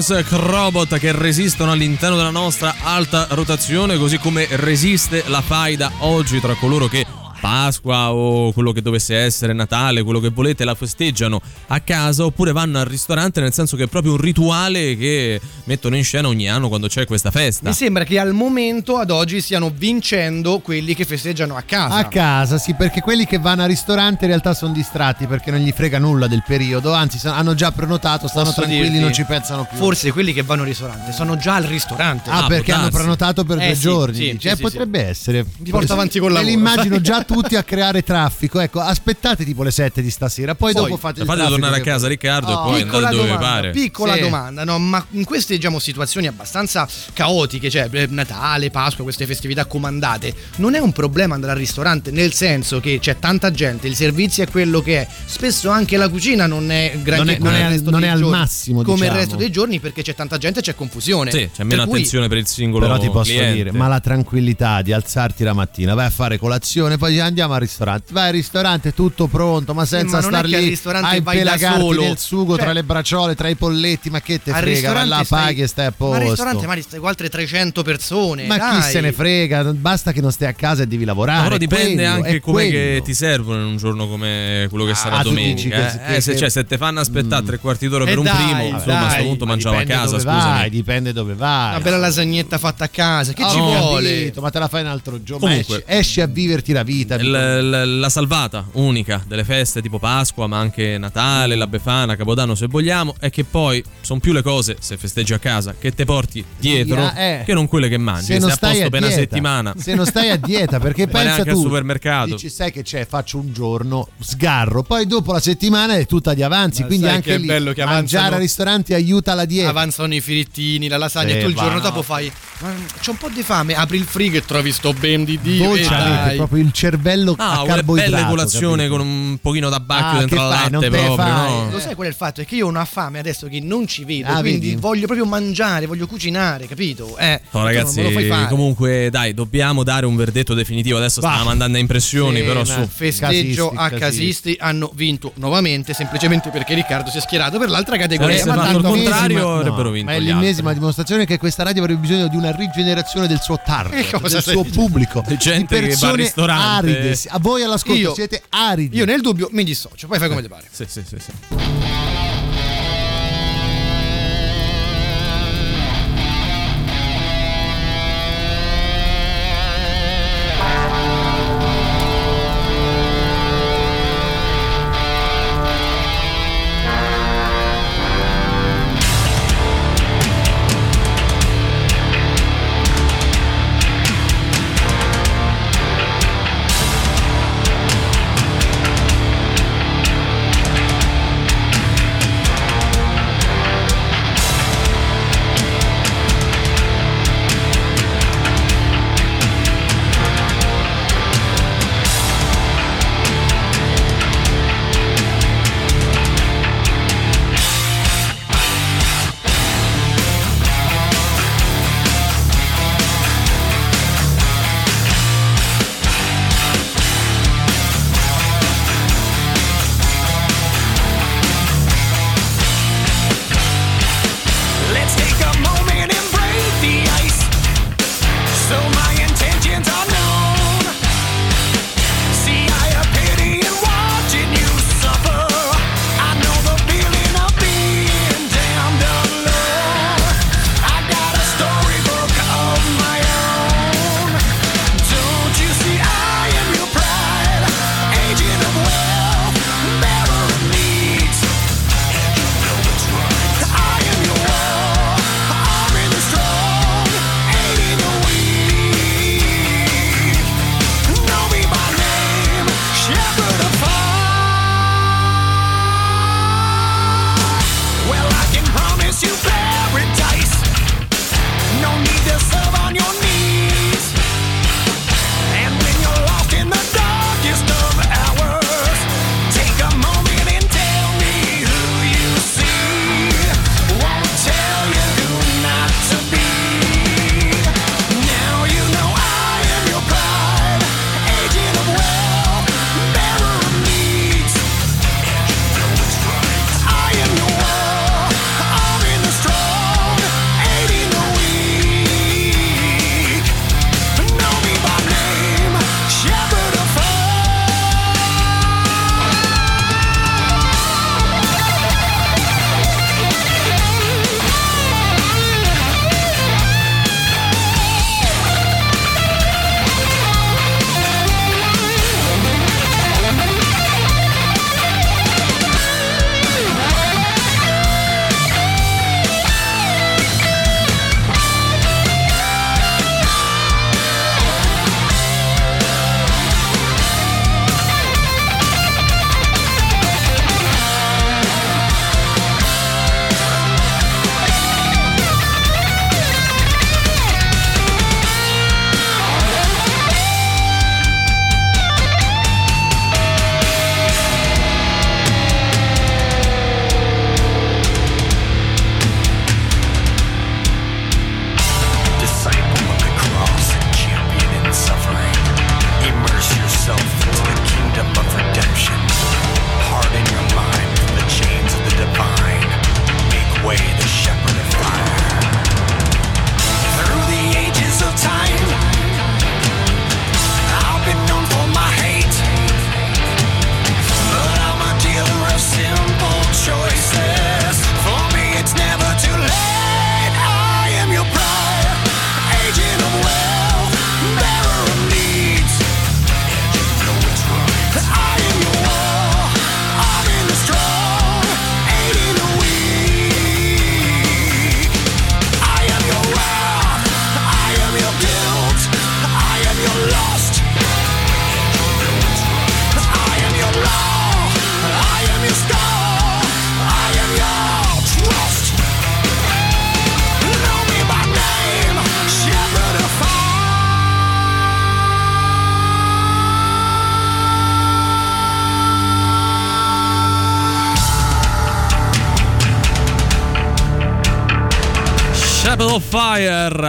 Times, Crobot che resistono all'interno della nostra alta rotazione, così come resiste la faida oggi tra coloro che Pasqua o quello che dovesse essere Natale, quello che volete, la festeggiano a casa oppure vanno al ristorante, nel senso che è proprio un rituale che mettono in scena ogni anno quando c'è questa festa. Mi sembra che al momento, ad oggi, stiano vincendo quelli che festeggiano a casa. A casa, sì, perché quelli che vanno al ristorante in realtà sono distratti perché non gli frega nulla del periodo, anzi hanno già prenotato, stanno Posso tranquilli, dirti, non ci pensano più. Forse quelli che vanno al ristorante sono già al ristorante. Ah, perché hanno prenotato per Eh due sì, giorni. sì, dici? sì, sì, potrebbe essere. Vi porta avanti con la Me li immagino già tutti a creare traffico. Ecco, aspettate tipo le 7 di stasera, poi, Poi, dopo fate fate tornare a casa Riccardo Oh, e poi Piccola andate dove domanda, pare. piccola Sì. domanda, no, ma in queste diciamo situazioni abbastanza caotiche, cioè eh, Natale, Pasqua, queste festività comandate, non è un problema andare al ristorante, nel senso che c'è tanta gente, il servizio è quello che è, spesso anche la cucina non è granché Non è- non è non è al giorni, massimo, come diciamo. il resto dei giorni perché c'è tanta gente e c'è confusione. Sì, c'è meno Per cui- attenzione per il singolo Però ti posso cliente. dire, ma la tranquillità di alzarti la mattina, vai a fare colazione, poi andiamo al ristorante. Vai al ristorante, tutto pronto, ma senza ma non è star lì ristorante a vai da impelagarti solo. nel sugo Cioè- tra le bracciole, tra i polletti, ma che te Al frega? Vai là, stai- paghi e stai a Ma al ristorante posto. magari stai con altre 300 persone. Ma chi dai. se ne frega? Basta che non stai a casa e devi lavorare. Ma però dipende quello, anche come ti servono in un giorno come quello che sarà Ah, tu dici domenica. che- eh. che- Eh, se, che- cioè, se te fanno aspettare tre quarti d'ora Eh per un dai, primo, insomma, a questo punto Ma mangiamo a casa. Vai, dipende dove vai. Una bella lasagnetta fatta a casa. Che Oh, ci ho vuole? ma te la fai un altro giorno. Ma esci a viverti la vita. Il- l- la salvata unica delle feste tipo Pasqua, ma anche Natale, la Befana, Capodanno se vogliamo, è che poi sono più le cose, se festeggi a casa, che te porti dietro Via, eh. che non quelle che mangi. se non Sei a stai posto a per una dieta, settimana. se non stai a dieta perché pensa anche tu al supermercato. dici sai che c'è faccio un giorno sgarro poi dopo la settimana è tutta di avanzi Ma quindi anche lì bello che mangiare al ristorante aiuta la dieta Avanzano i firittini, la lasagna Sì, e tu il va, giorno no. dopo fai. "Ma C'ho un po' di fame, apri il frigo e trovi sto ben di Dio. voi e avete proprio il cervello Ah, a una carboidrato bella colazione capito? con un pochino d'abbacchio Ah, dentro la fai? latte proprio, fai? no? Lo sai qual è il fatto? È che io ho una fame adesso che non ci vedo, Ah, quindi vedi? voglio proprio mangiare, voglio cucinare, capito? Eh, No, ragazzi, non me lo fai fare. comunque dai, dobbiamo dare un verdetto definitivo. Adesso stiamo mandando a impressioni, Sì, però su. festeggio Casisti, a casisti. casisti hanno vinto nuovamente semplicemente perché Riccardo si è schierato per l'altra categoria. Ma il contrario, no, avrebbero vinto ma è l'ennesima altri. dimostrazione che questa radio avrebbe bisogno di una rigenerazione del suo target E cosa del suo pubblico Di gente di che va al persone ristorante. Aride a voi all'ascolto Io- siete aridi Io nel dubbio mi dissocio, poi fai come ti pare. Sì, sì, sì, sì.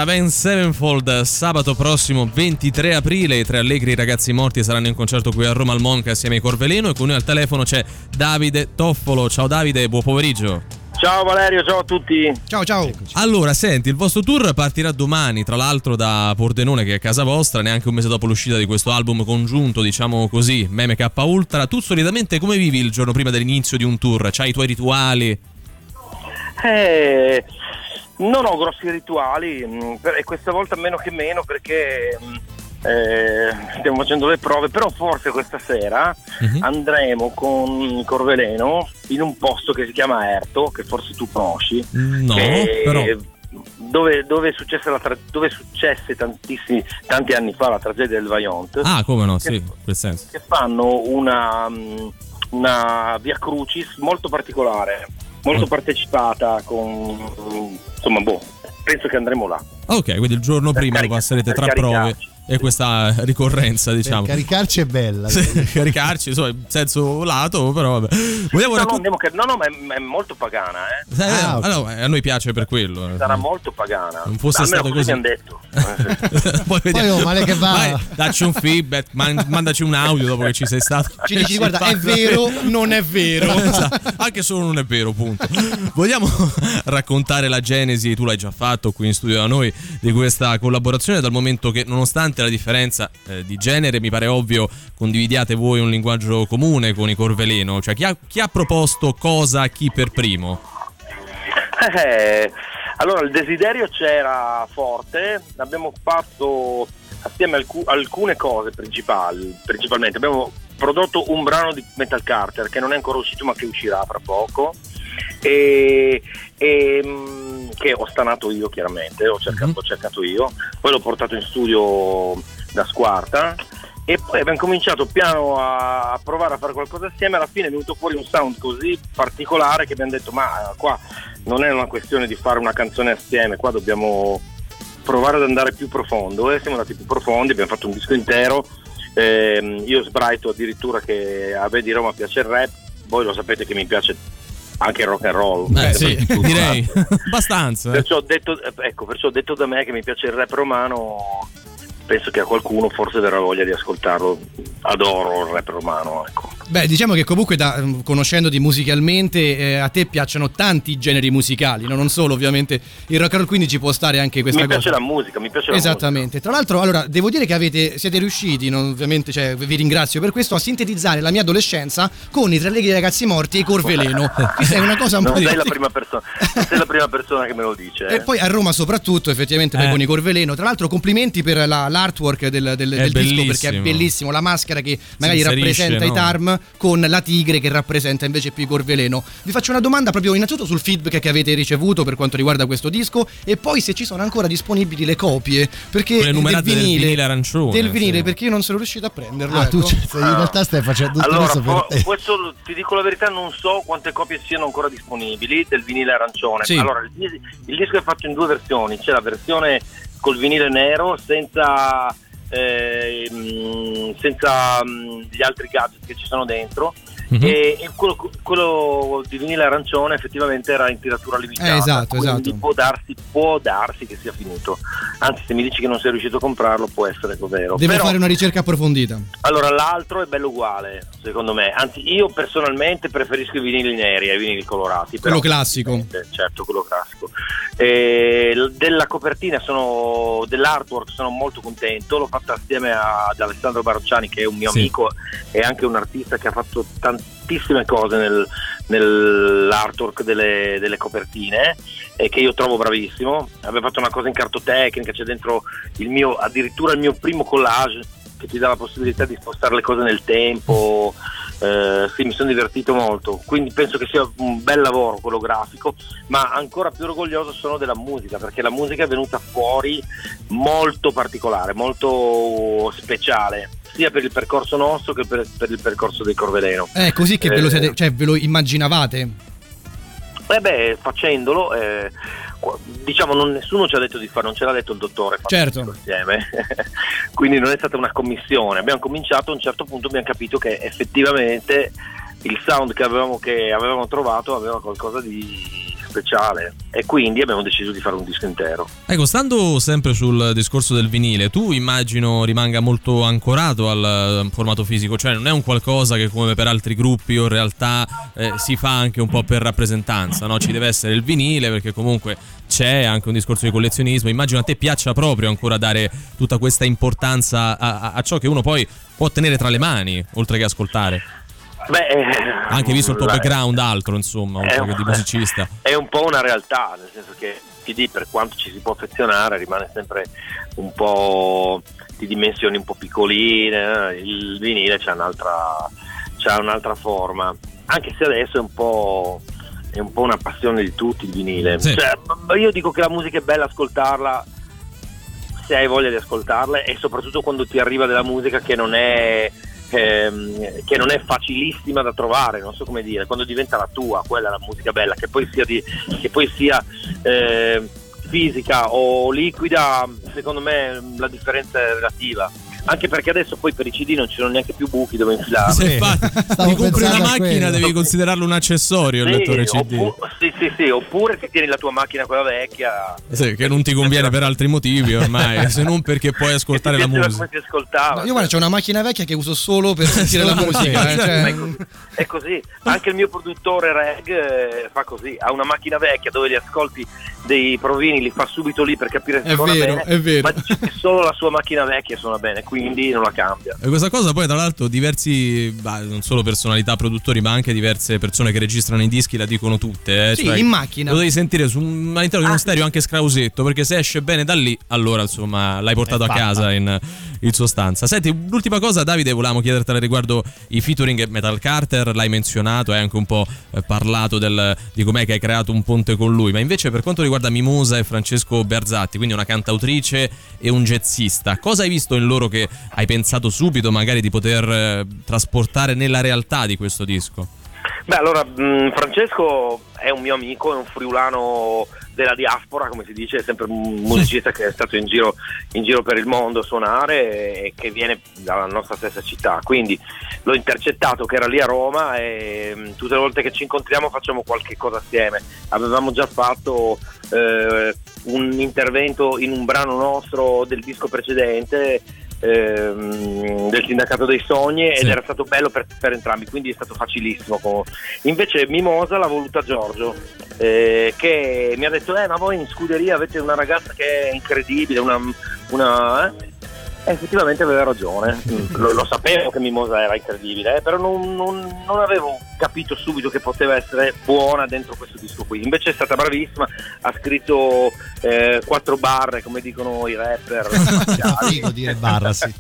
Avenged Sevenfold, sabato prossimo 23 aprile. I tre allegri ragazzi morti saranno in concerto qui a Roma al Monca assieme ai Corveleno. E con noi al telefono c'è Davide Toffolo. Ciao Davide, buon pomeriggio. Ciao Valerio, ciao a tutti. Ciao ciao. Allora, senti, il vostro tour partirà domani, tra l'altro da Pordenone, che è casa vostra, neanche un mese dopo l'uscita di questo album congiunto, diciamo così, Meme K Ultra. Tu solitamente come vivi il giorno prima dell'inizio di un tour? C'hai i tuoi rituali? Eh, non ho grossi rituali mh, per- e questa volta meno che meno perché mh, eh, stiamo facendo le prove, però forse questa sera Mhm. andremo con Corveleno in un posto che si chiama Erto, che forse tu conosci. No, che- però. Dove, dove è successa la tra- dove successe tantissimi tanti anni fa la tragedia del Vajont Ah, come no, Che- sì, quel senso. che fanno una, mm, una via crucis molto particolare, molto partecipata con insomma boh, penso che andremo là. Ok, quindi il giorno prima lo passerete tra prove. E questa ricorrenza, diciamo. Caricarci è bella. Sì, caricarci, insomma, in senso lato, però vabbè. Vogliamo No, no, raccon- andiamo che- no, no, ma è, è molto pagana, eh. Eh, Ah, ok. ah, no, eh, a noi piace per quello. Sarà molto pagana. Non fosse Almeno stato così hanno detto. Poi vediamo. oh, male che va. Vai, dacci un feedback, man- mandaci un audio dopo che ci sei stato. Ci dici, guarda, è vero, non è vero. Esatto, Anche solo non è vero, punto. Vogliamo raccontare la genesi, tu l'hai già fatto qui in studio da noi, di questa collaborazione, dal momento che nonostante la differenza eh, di genere, mi pare ovvio, condividiate voi un linguaggio comune con i Corveleno, cioè chi ha, chi ha proposto cosa a chi per primo? Eh, allora il desiderio c'era forte, abbiamo fatto assieme alcu- alcune cose principali, principalmente. Abbiamo prodotto un brano di Metal Carter che non è ancora uscito ma che uscirà fra poco e, e, mm, che ho stanato io chiaramente, ho cercato, ho cercato io, poi l'ho portato in studio da Squarta e poi abbiamo cominciato piano a, provare a fare qualcosa assieme, alla fine è venuto fuori un sound così particolare che abbiamo detto ma qua non è una questione di fare una canzone assieme, qua dobbiamo provare ad andare più profondo. E siamo andati più profondi, abbiamo fatto un disco intero, ehm, io sbraito addirittura che a me di Roma piace il rap, voi lo sapete che mi piace anche rock and roll. Eh sì, Tutto, direi eh. abbastanza. eh. Perciò detto, ecco, perciò detto da me che mi piace il rap romano, penso che a qualcuno forse verrà voglia di ascoltarlo. Adoro il rap romano, ecco. Beh, diciamo che comunque da, mm, conoscendoti musicalmente eh, a te piacciono tanti generi musicali, no? non solo ovviamente il rock and roll, quindi ci può stare anche questa mi cosa. piace la musica, mi piace la Esattamente. Tra l'altro, allora, devo dire che avete, siete riusciti, non- ovviamente, cioè, vi ringrazio per questo, a sintetizzare la mia adolescenza con i tre leghi ragazzi morti e i Corveleno. Questa è una cosa un non po' sei, la diversa. prima persona, sei la prima persona che me lo dice. E eh. poi a Roma soprattutto, effettivamente, poi Eh. con i Corveleno. Tra l'altro, complimenti per la- l'artwork del, del- del disco perché è bellissimo. La maschera che magari rappresenta i no? Tarm con la tigre che rappresenta invece più i Corveleno. Vi faccio una domanda proprio innanzitutto sul feedback che avete ricevuto per quanto riguarda questo disco e poi se ci sono ancora disponibili le copie. Perché Quelle numerate del del vinile, vinile arancione, Del vinile, sì. perché io non sono riuscito a prenderlo. Ah, tu ecco. cioè, in realtà stai facendo tutto Allora, questo per questo ti dico la verità, non so quante copie siano ancora disponibili del vinile arancione. Sì. Allora, il, il disco è fatto in due versioni, c'è la versione col vinile nero senza, eh, mm, senza mm, gli altri gadget che ci sono dentro. Mhm. E, e quello, quello di vinile arancione effettivamente era in tiratura limitata. Eh, esatto, quindi esatto. Può darsi, può darsi che sia finito. Anzi, se mi dici che non sei riuscito a comprarlo, può essere vero. Devo Però- fare una ricerca approfondita. allora, l'altro è bello uguale, secondo me. Anzi, io personalmente preferisco i vinili neri ai vinili colorati. Quello classico. Certo, quello classico. E della copertina, sono, dell'artwork, sono molto contento. L'ho fatta assieme ad Alessandro Barocciani, che è un mio Sì. amico e anche un artista che ha fatto tantissime cose nel- nell'artwork delle, delle copertine e che io trovo bravissimo. Abbiamo fatto una cosa in cartotecnica, c'è dentro il mio, addirittura il mio primo collage che ti dà la possibilità di spostare le cose nel tempo. Eh, sì, mi sono divertito molto, quindi penso che sia un bel lavoro quello grafico, ma ancora più orgoglioso sono della musica, perché la musica è venuta fuori molto particolare, molto speciale, sia per il percorso nostro che per, per il percorso dei Corveleno. È così che ve lo, Eh, siete, cioè, ve lo immaginavate? Eh beh, facendolo, eh, diciamo, non, nessuno ci ha detto di fare, non ce l'ha detto il dottore. Certo. Insieme. Quindi non è stata una commissione. Abbiamo cominciato, a un certo punto abbiamo capito che effettivamente il sound che avevamo, che avevamo trovato aveva qualcosa di speciale e quindi abbiamo deciso di fare un disco intero. Ecco, stando sempre sul discorso del vinile, tu immagino rimanga molto ancorato al formato fisico, cioè non è un qualcosa che come per altri gruppi o in realtà eh, si fa anche un po' per rappresentanza, no? Ci deve essere il vinile perché comunque c'è anche un discorso di collezionismo. Immagino a te piaccia proprio ancora dare tutta questa importanza a, a- a ciò che uno poi può tenere tra le mani, oltre che ascoltare. Beh, eh, Anche visto il tuo la- background altro, insomma, È che di un- musicista. È un po' una realtà, nel senso che il CD per quanto ci si può affezionare rimane sempre un po' di dimensioni un po' piccoline, eh, il vinile c'ha un'altra, c'ha un'altra forma, anche se adesso è un po', è un po' una passione di tutti il vinile. Sì. Cioè, io dico che la musica è bella ascoltarla se hai voglia di ascoltarla e soprattutto quando ti arriva della musica che non è ehm, che non è facilissima da trovare, non so come dire, quando diventa la tua, quella è la musica bella, che poi sia, di, che poi sia eh, fisica o liquida, secondo me la differenza è relativa. Anche perché adesso poi per i CD non ci sono neanche più buchi dove infilarli. Se infatti ti compri una macchina devi considerarlo un accessorio il Sì, lettore CD. oppu- sì, sì, sì, oppure ti tieni la tua macchina quella vecchia. Sì, che non ti conviene per altri motivi ormai, se non perché puoi ascoltare la musica. come si ascoltava. Io guarda, c'ho una macchina vecchia che uso solo per sentire la musica. eh, cioè- è, così, è così. Anche il mio produttore Reg eh, fa così. Ha una macchina vecchia dove gli ascolti dei provini, li fa subito lì per capire se È suona vero, bene. è vero. Ma dice che solo la sua macchina vecchia suona bene, quindi non la cambia. E questa cosa poi tra l'altro diversi, bah, non solo personalità, produttori, ma anche diverse persone che registrano i dischi la dicono tutte. Eh? Sì, Cioè, in macchina. Lo devi sentire su all'interno di uno stereo anche scrausetto, perché se esce bene da lì, allora insomma l'hai portato a casa in, in sostanza. Senti, l'ultima cosa Davide, volevamo chiedertela riguardo i featuring Metal Carter, l'hai menzionato, hai anche un po' eh, parlato del- di com'è che hai creato un ponte con lui, ma invece per quanto riguarda Mimosa e Francesco Berzatti, quindi una cantautrice e un jazzista, cosa hai visto in loro che hai pensato subito magari di poter eh, trasportare nella realtà di questo disco? Beh, allora, mh, Francesco è un mio amico, è un friulano della diaspora, come si dice, è sempre un musicista che è stato in giro, in giro per il mondo a suonare e che viene dalla nostra stessa città. Quindi l'ho intercettato che era lì a Roma e mh, tutte le volte che ci incontriamo facciamo qualche cosa assieme. Avevamo già fatto eh, un intervento in un brano nostro del disco precedente ehm, del sindacato dei sogni ed Sì. era stato bello per, per entrambi quindi è stato facilissimo invece Mimosa l'ha voluta Giorgio eh, che mi ha detto eh ma voi in scuderia avete una ragazza che è incredibile una, una eh?" E effettivamente aveva ragione. Lo, lo sapevo che Mimosa era incredibile eh, però non, non- non avevo capito subito che poteva essere buona dentro questo disco qui. Invece è stata bravissima ha scritto eh, quattro barre come dicono i rapper. Figo dire barra, sì.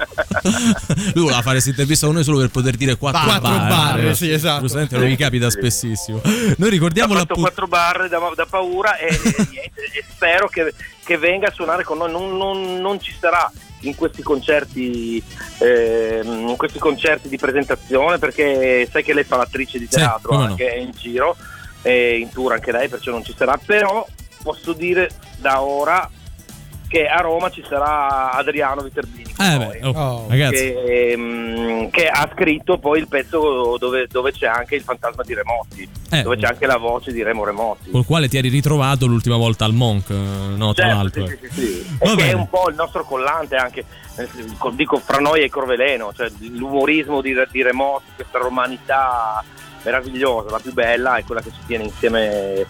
Lui voleva fare questa intervista con noi solo per poter dire quattro, Quattro barre, sì, esatto. Giustamente non mi capita spessissimo. Noi ricordiamo ha la fatto quattro barre da, da paura e, e niente, e spero che, che venga a suonare con noi. Non, non- non ci sarà in questi concerti ehm, in questi concerti di presentazione perché sai che lei fa l'attrice di Sì, teatro no. anche è in giro e in tour anche lei perciò non ci sarà però posso dire da ora che a Roma ci sarà Adriano Viterbini Eh noi beh, oh, ragazzi. che, ehm, che ha scritto poi il pezzo dove, dove c'è anche il fantasma di Remotti, Eh. dove c'è anche la voce di Remo Remotti. Col quale ti eri ritrovato l'ultima volta al Monk, eh, no, tra Certo, l'altro. sì, sì, sì, E che è un po' il nostro collante anche, eh, dico fra noi e Corveleno, cioè l'umorismo di, di Remotti, questa romanità meravigliosa, la più bella è quella che ci tiene insieme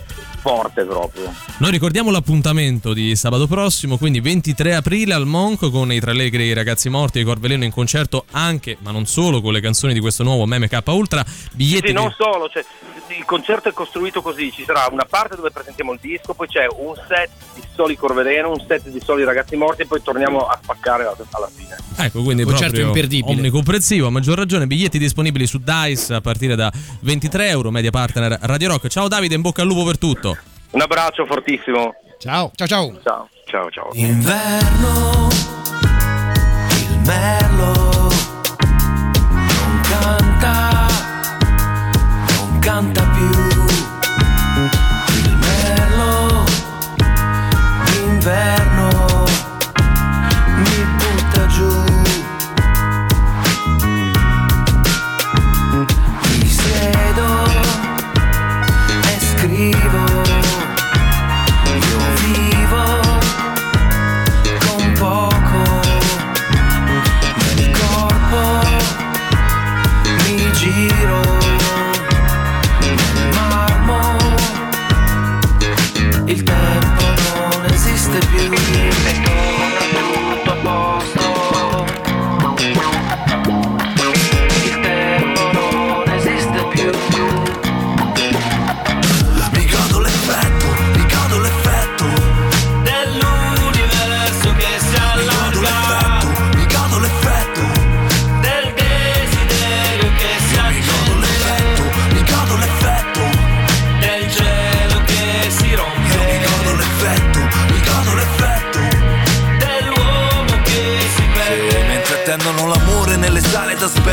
forte proprio. Noi ricordiamo l'appuntamento di sabato prossimo, quindi 23 aprile al Monk con i Tre i Ragazzi Morti e i Corveleno in concerto anche, ma non solo, con le canzoni di questo nuovo Meme K Ultra. Biglietti Sì, non che- solo, cioè, il concerto è costruito così, ci sarà una parte dove presentiamo il disco, poi c'è un set di soli Corveleno, un set di soli Ragazzi Morti e poi torniamo a spaccare alla, fine. Ecco, quindi Concerto proprio imperdibile. omnicomprensivo, a maggior ragione, biglietti disponibili su Dice a partire da 23 euro, media partner Radio Rock. Ciao Davide, in bocca al lupo per tutto. Un abbraccio fortissimo. Ciao. Ciao ciao. Ciao, ciao, ciao. Inverno, il merlo non canta, non canta più. Il merlo d'inverno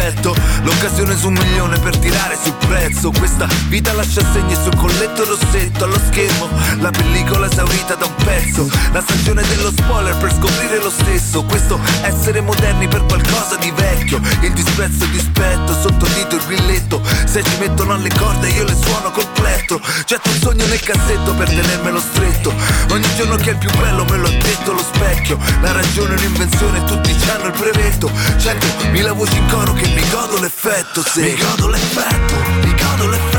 perfetto L'occasione su un milione per tirare sul prezzo. Questa vita lascia segni sul colletto rossetto. Allo schermo la pellicola esaurita da un pezzo. La stagione dello spoiler per scoprire lo stesso. Questo essere moderni per qualcosa di vecchio. Il disprezzo e il dispetto sotto dito il grilletto Se ci mettono alle corde io le suono col plettro. Getto un sogno nel cassetto per tenermelo stretto. Ogni giorno che è il più bello me lo ha detto lo specchio. La ragione è un'invenzione tutti hanno il brevetto. Centomila voci in coro che mi godo l'effetto se Mi godo l'effetto, mi godo l'effetto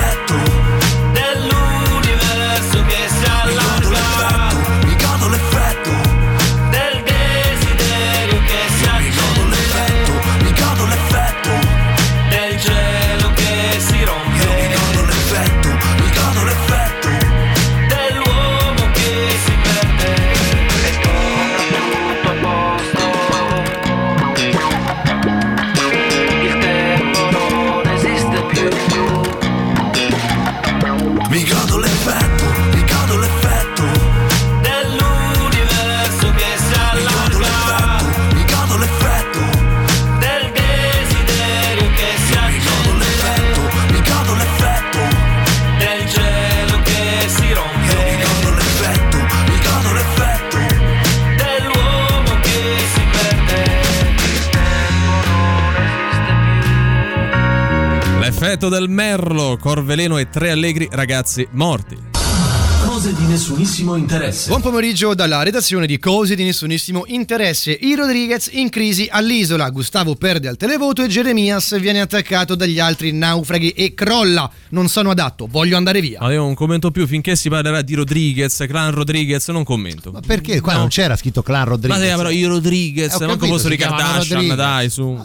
L'effetto del merlo, Corveleno e tre allegri ragazzi morti. Cose di nessunissimo interesse. Buon pomeriggio dalla redazione di Cose di nessunissimo interesse. I Rodriguez in crisi all'isola. Gustavo perde al televoto e Jeremias viene attaccato dagli altri naufraghi e crolla. Non sono adatto, voglio andare via. Ma io non commento più finché si parlerà di Rodriguez, Clan Rodriguez, non commento. Ma Perché qua non c'era scritto Clan Rodriguez? Ma sì, però i Rodriguez, Eh, ho manco capito, fossero i si chiamano Kardashian, dai, su.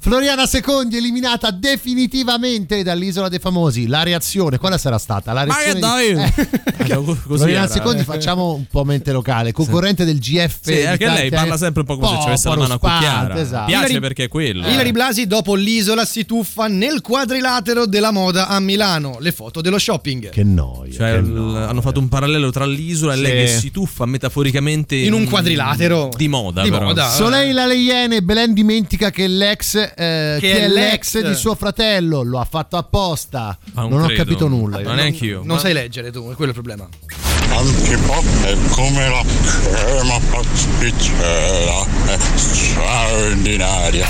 Floriana Secondi eliminata definitivamente dall'isola dei famosi. La reazione, quale sarà stata? La Ma reazione che dai? di... Eh, così era, Secondi facciamo un po' mente locale, concorrente del GF. Sì, di anche lei parla sempre un po' come se ci avesse la mano a spante, cucchiara. esatto. Piace Ilari- perché è quello. Ilari Blasi dopo l'isola si tuffa nel quadrilatero della moda a Milano. Le foto dello shopping. Che noia. Cioè, l- hanno fatto un parallelo tra l'isola e lei Sì. che si tuffa metaforicamente In un quadrilatero. di moda, Di però. moda. Soleil la Leiene, Belen dimentica che l'ex, eh, che, è è l'ex di suo fratello, lo ha fatto apposta. Ah, non non ho capito nulla. Ma neanche io. Non sai leggere tu, è quello il problema. Antipop è come la crema pasticcera, è straordinaria.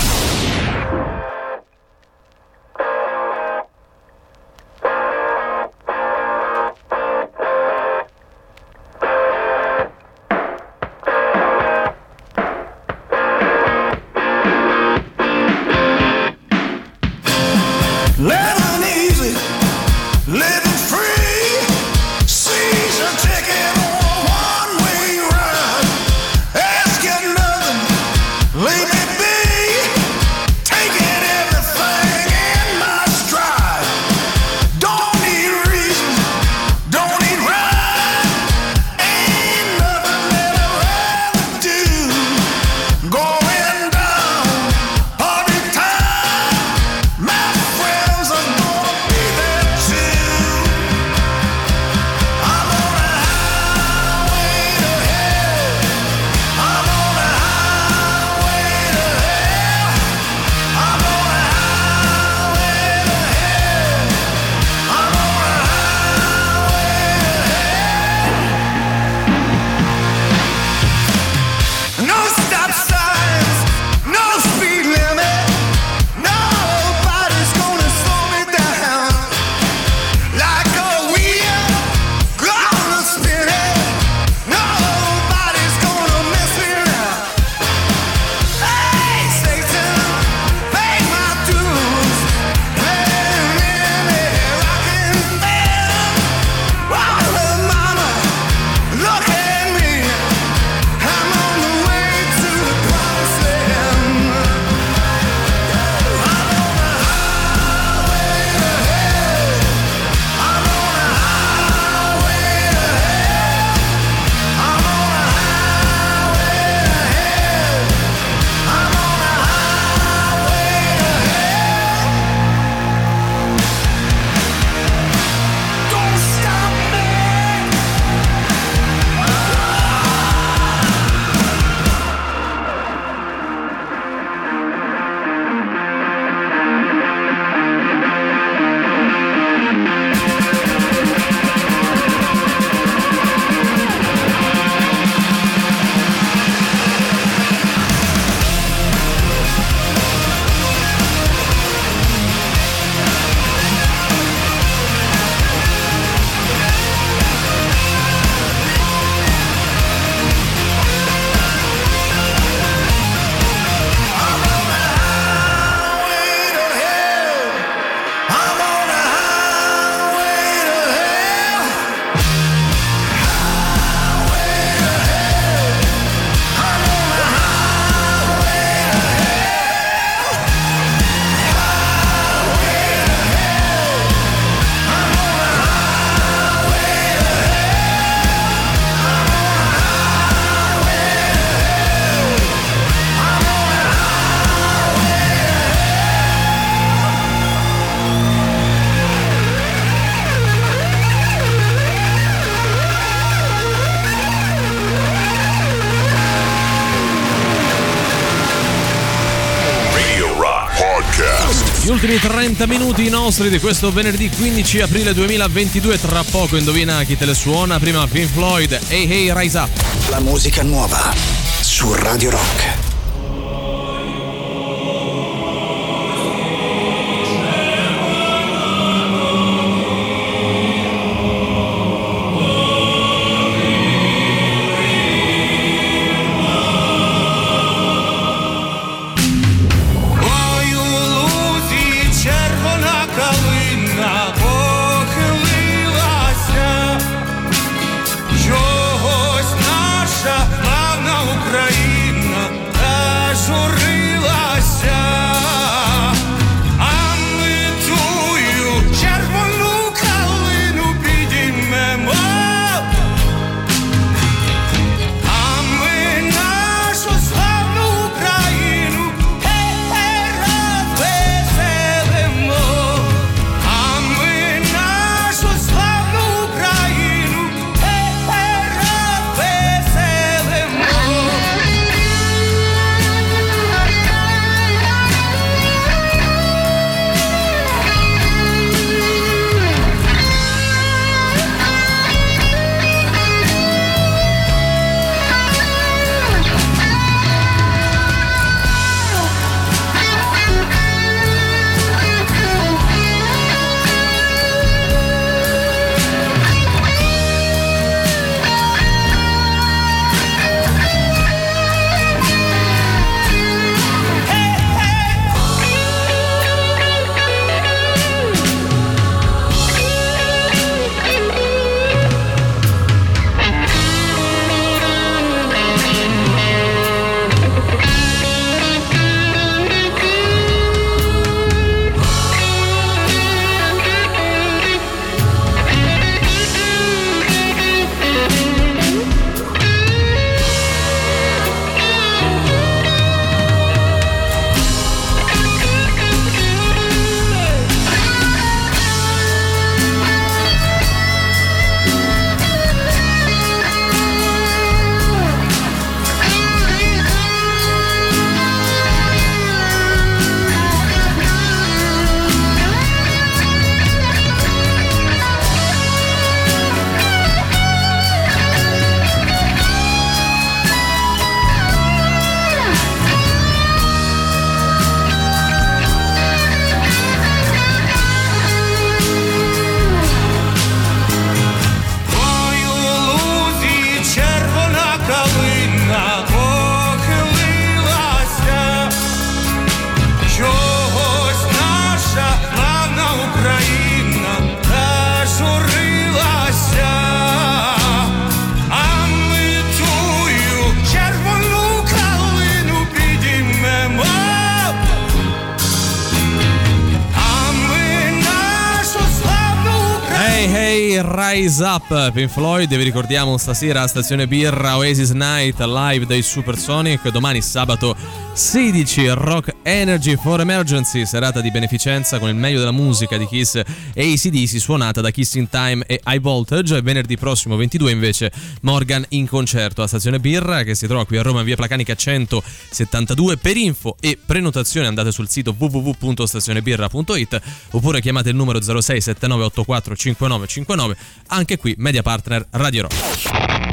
Ultimi 30 minuti nostri di questo venerdì 15 aprile 2022. Tra poco indovina chi te le suona. Prima Pink Floyd, Hey Hey Rise Up. La musica nuova su Radio Rock. Rise Up Pink Floyd vi ricordiamo stasera a Stazione Birra Oasis Night live dai Supersonic domani sabato 16 Rock Energy for Emergency serata di beneficenza con il meglio della musica di Kiss e ACDC suonata da Kiss in Time e High Voltage. Venerdì prossimo 22 invece Morgan in concerto a Stazione Birra che si trova qui a Roma in via Placanica 172 per info e prenotazione andate sul sito www.stazionebirra.it oppure chiamate il numero 06 7984 5959 anche qui media partner Radio Rock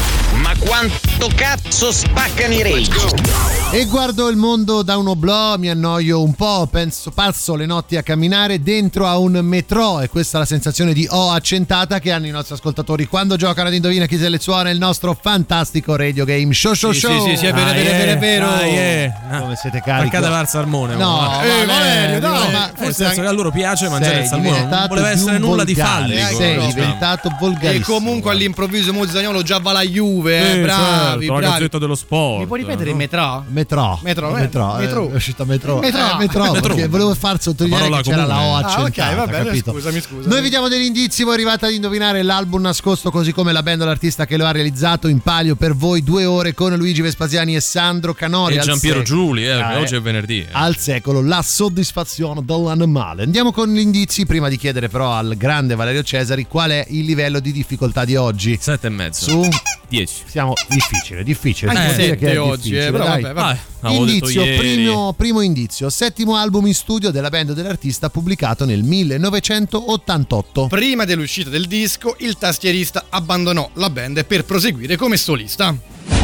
Ma quanto cazzo spaccano i rage? E guardo il mondo da un oblò, mi annoio un po', penso, passo le notti a camminare dentro a un metro e questa è la sensazione di O accentata che hanno i nostri ascoltatori quando giocano ad Indovina chi se le suona il nostro fantastico radio game show show Sì, show. sì, sì, sì, è vero, è vero, è vero, è vero. Dai, eh. Come siete carichi? Paccata per il salmone No, Eh, Valerio, dai, ma forse anche- che a loro piace mangiare il salmone non voleva essere nulla di volgare, fallico Sei diventato E volgarissimo. comunque all'improvviso Mo Zagnolo già va la Juve, eh, Eh, bravi, certo, la bravi. gazzetta dello sport Mi puoi ripetere il metrò? Metro. Metro. Metro, eh, Metro. metro. È uscita Metro. Metro. Eh, metro, Metro. perché volevo far sottolineare Parola che c'era la O comune. Ah, accentata, ok, va bene, capito? scusami, scusami. Noi vi diamo degli indizi, voi arrivate ad indovinare l'album nascosto così come la band o l'artista che lo ha realizzato in palio per voi due ore con Luigi Vespasiani e Sandro Canori. E Giampiero sec- Giuli, eh, Ah, oggi eh. è venerdì. eh. Al secolo, la soddisfazione dell'animale. Andiamo con gli indizi, prima di chiedere però al grande Valerio Cesari qual è il livello di difficoltà di oggi. Sette e mezzo. Su 10. Siamo difficile, difficile. Anche può dire che è oggi, difficile, eh, però vabbè, vabbè. Ah, Indizio, primo, primo indizio, settimo album in studio della band dell'artista pubblicato nel 1988. Prima dell'uscita del disco, il tastierista abbandonò la band per proseguire come solista.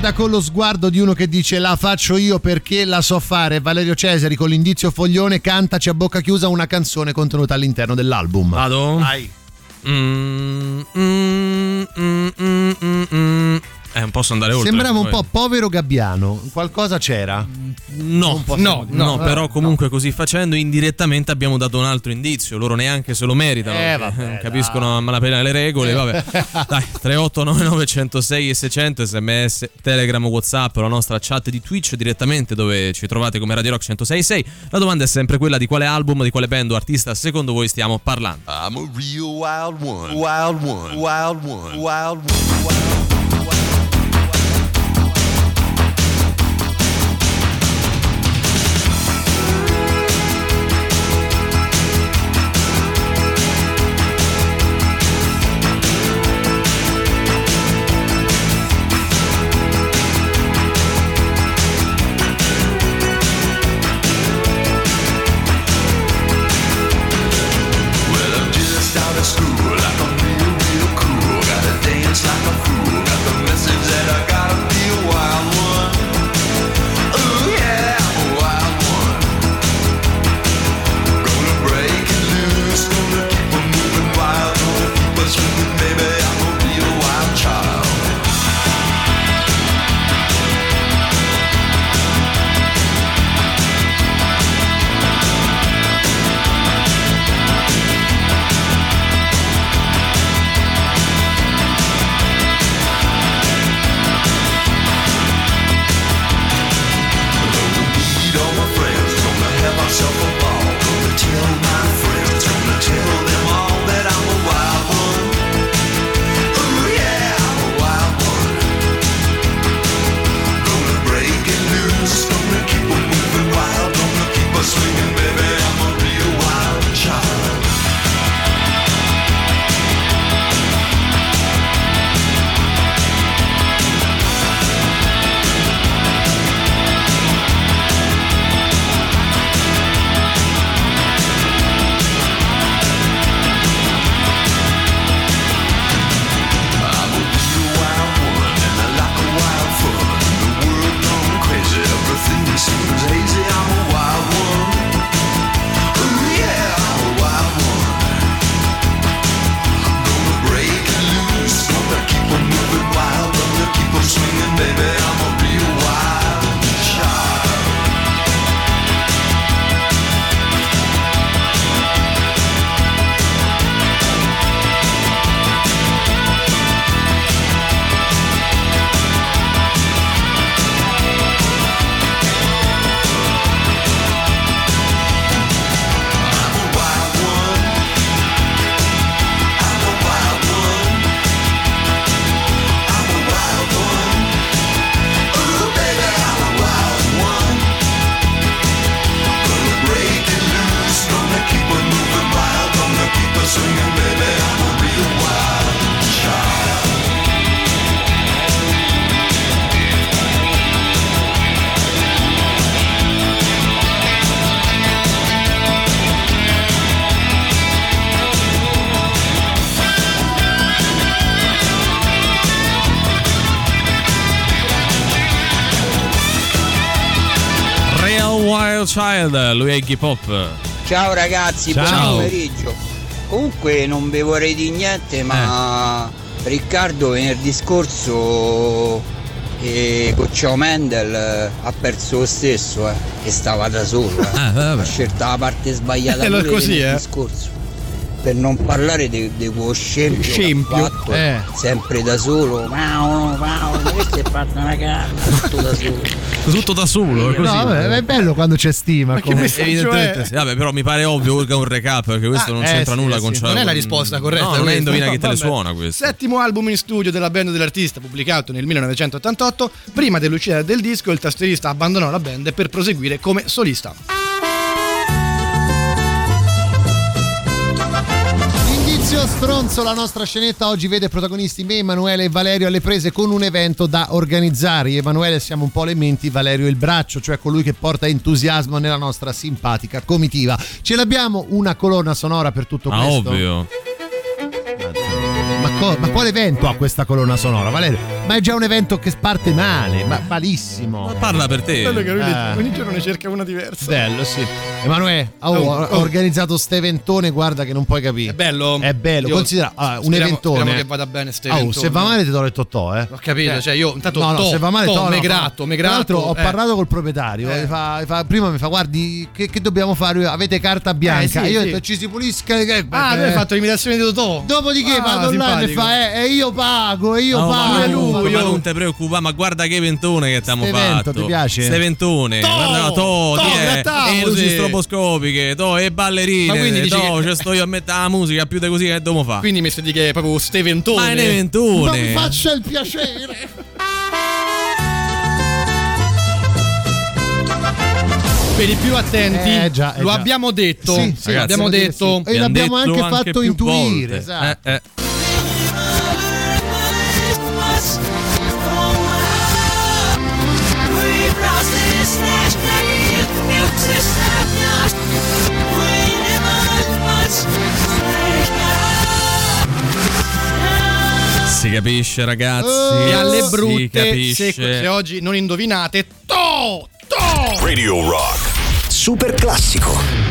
Guarda con lo sguardo di uno che dice la faccio io perché la so fare. Valerio Cesari con l'indizio foglione cantaci a bocca chiusa una canzone contenuta all'interno dell'album. Vado? Vai. Mm, mm, mm, mm, mm, mm. Eh, non posso andare oltre. Sembrava un po' povero Gabbiano, qualcosa c'era. No, possiamo no, dire. no, No, però no. comunque così facendo indirettamente abbiamo dato un altro indizio, loro neanche se lo meritano, Eh, vabbè, non capiscono a malapena le regole, vabbè. Dai, 3899 106 e 600 sms, Telegram, Whatsapp, la nostra chat di Twitch direttamente dove ci trovate come Radio Rock 1066. La domanda è sempre quella di quale album, di quale band o artista secondo voi stiamo parlando. I'm a real wild one. Wild one. Wild one. Wild one. Well, Child, lui è Iggy Pop. Ciao ragazzi, Ciao. buon pomeriggio. Comunque non vi vorrei dire niente, ma Eh. Riccardo venerdì scorso eh, con Ciao Mendel eh, ha perso lo stesso, eh, e stava da solo. eh. ha scelto la parte sbagliata Eh, così, eh. scorso. Per non parlare di di quello scempio, Scempio, fatto, eh. sempre da solo. Mau, mau, ma questo è fatto una cagata, tutto da solo. Tutto da solo, è così. No, vabbè, è bello quando c'è stima. Evidentemente sì. Vabbè, però mi pare ovvio che è un recap perché questo Ah, non eh, c'entra sì, nulla sì. con Non ciò- è la risposta corretta. No, non è indovina No, chi te le suona questo. Settimo album in studio della band dell'artista, pubblicato nel 1988. Prima dell'uscita del disco, il tastierista abbandonò la band per proseguire come solista. Indizio stronzo, la nostra scenetta oggi vede protagonisti me, Emanuele e Valerio alle prese con un evento da organizzare. Io Emanuele siamo un po' le menti, Valerio il braccio, cioè colui che porta entusiasmo nella nostra simpatica comitiva. Ce l'abbiamo una colonna sonora per tutto Ah, questo? ovvio. Ma, co- ma quale evento ha questa colonna sonora, Valerio? Ma è già un evento che parte male, ma malissimo. Parla per te. Bello che lui Eh. ogni giorno ne cerca una diversa. Bello, sì. Emanuele, oh, Oh, ho oh. organizzato ste eventone, guarda che non puoi capire. È bello? È bello, Io- considera ah, un speriamo- eventone. speriamo che vada bene ste Oh, eventone. se va male ti do il totò, eh. Ho capito, cioè io intanto no, no, to, se va male to, to, no, me no. gratto, me Tra l'altro ho eh. parlato col proprietario, Eh. mi fa- mi fa- prima mi fa "Guardi, che, che dobbiamo fare? Avete carta bianca?" Eh, sì, io ho sì. detto "Ci si pulisca le Ah, tu hai fatto l'imitazione di Totò. Dopodiché Ah, vado là e simpatico. fa eh, io pago, e io No, ma, pago. non, ma non ti preoccupare, ma guarda che ventone che evento, fatto. ti piace? Ste ventone. To, Guarda, to, grattavosi. e luci stroboscopiche, to, e ballerine. Ma quindi dici to, che- ci sto io a mettere la musica più di così che dobbiamo fare. Quindi mi stai di che è proprio ste ventone. Ma è un eventone. Ma mi faccia il piacere. Per i più attenti, Eh, già, eh, lo già. abbiamo detto. Sì, sì, abbiamo detto. sì. E l'abbiamo detto anche anche fatto più intuire, esatto. Eh, Si capisce, ragazzi. E alle si brutte, capisce. se, se oggi non indovinate, to, to. Radio Rock. Super classico.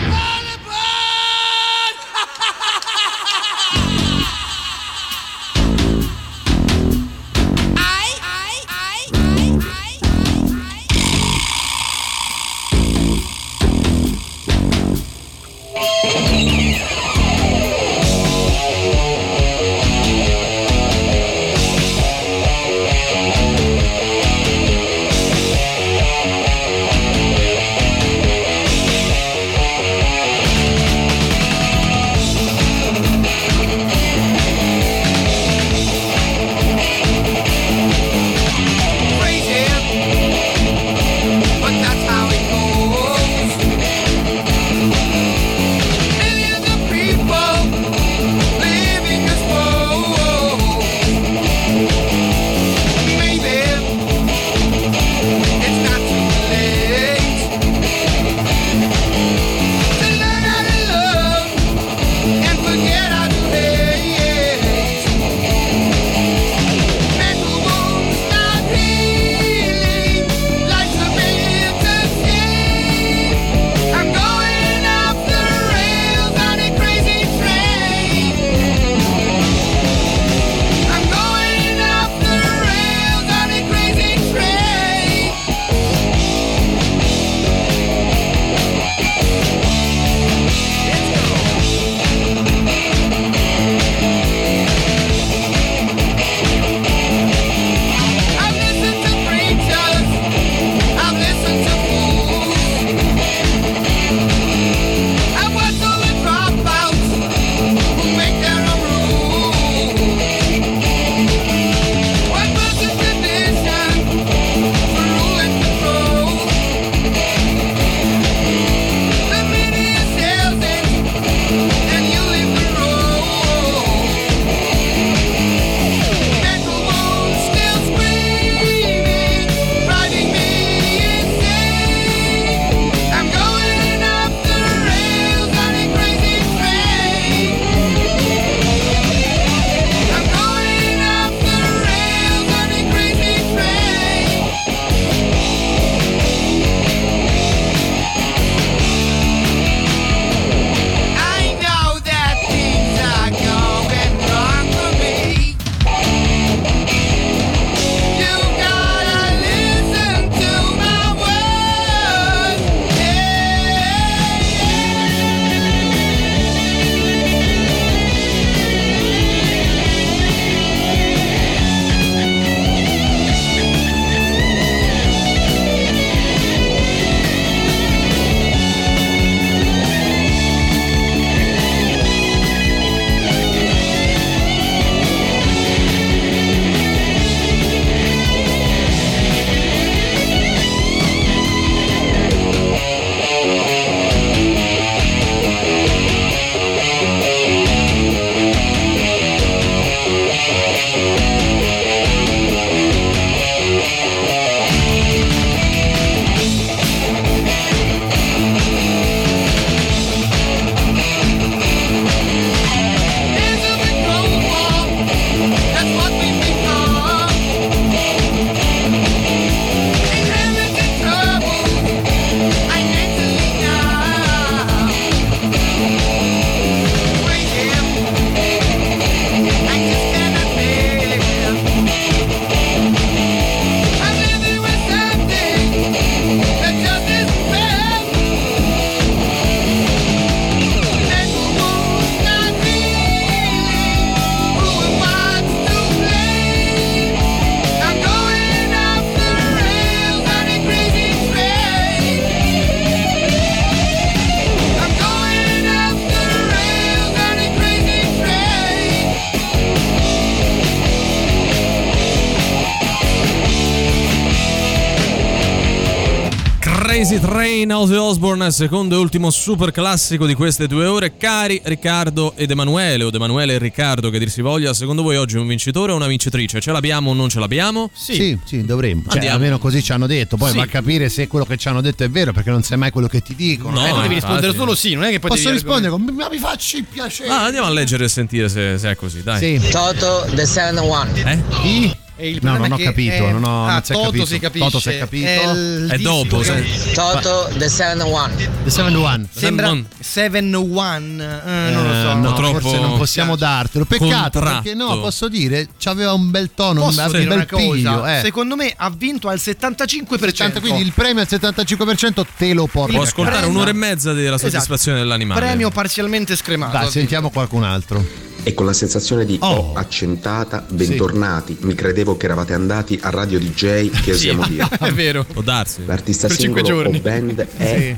Ozzy Osbourne, secondo e ultimo super classico di queste due ore. Cari Riccardo ed Emanuele, o Emanuele e Riccardo che dir si voglia, secondo voi oggi è un vincitore o una vincitrice? Ce l'abbiamo o non ce l'abbiamo? Sì, sì, dovremmo. Cioè, Andiamo. almeno così ci hanno detto. Poi Sì. va a capire se quello che ci hanno detto è vero, perché non sai mai quello che ti dicono. No, Eh, devi infatti. rispondere solo sì, non è che poi Posso rispondere con ma mi facci il piacere. Ah, andiamo a leggere e sentire se, se è così, dai. Sì. Toto The 7-1. Eh? Chi? E il No, non ho capito, è- non ho- ah, non si è Toto capito. si capisce. Toto si è capito. È, il È dopo, che- Toto The 7-1. The 7-1. Sembra Non- 7-1, eh, non lo so. Eh, no, troppo- forse non possiamo dartelo. Peccato, Contratto. perché no, posso dire, c'aveva un bel tono, Posso un bel piglio. Eh. Secondo me ha vinto al 75%. quindi il premio al 75% te lo porti. Può ascoltare un'ora e mezza della soddisfazione dell'animale. Premio parzialmente scremato. Dai, sentiamo qualcun altro. E con la sensazione di Oh. oh, accentata, bentornati. Mi credevo che eravate andati a Radio DJ, che Sì, osiamo dire. è vero. Può darsi. L'artista Per cinque singolo o band è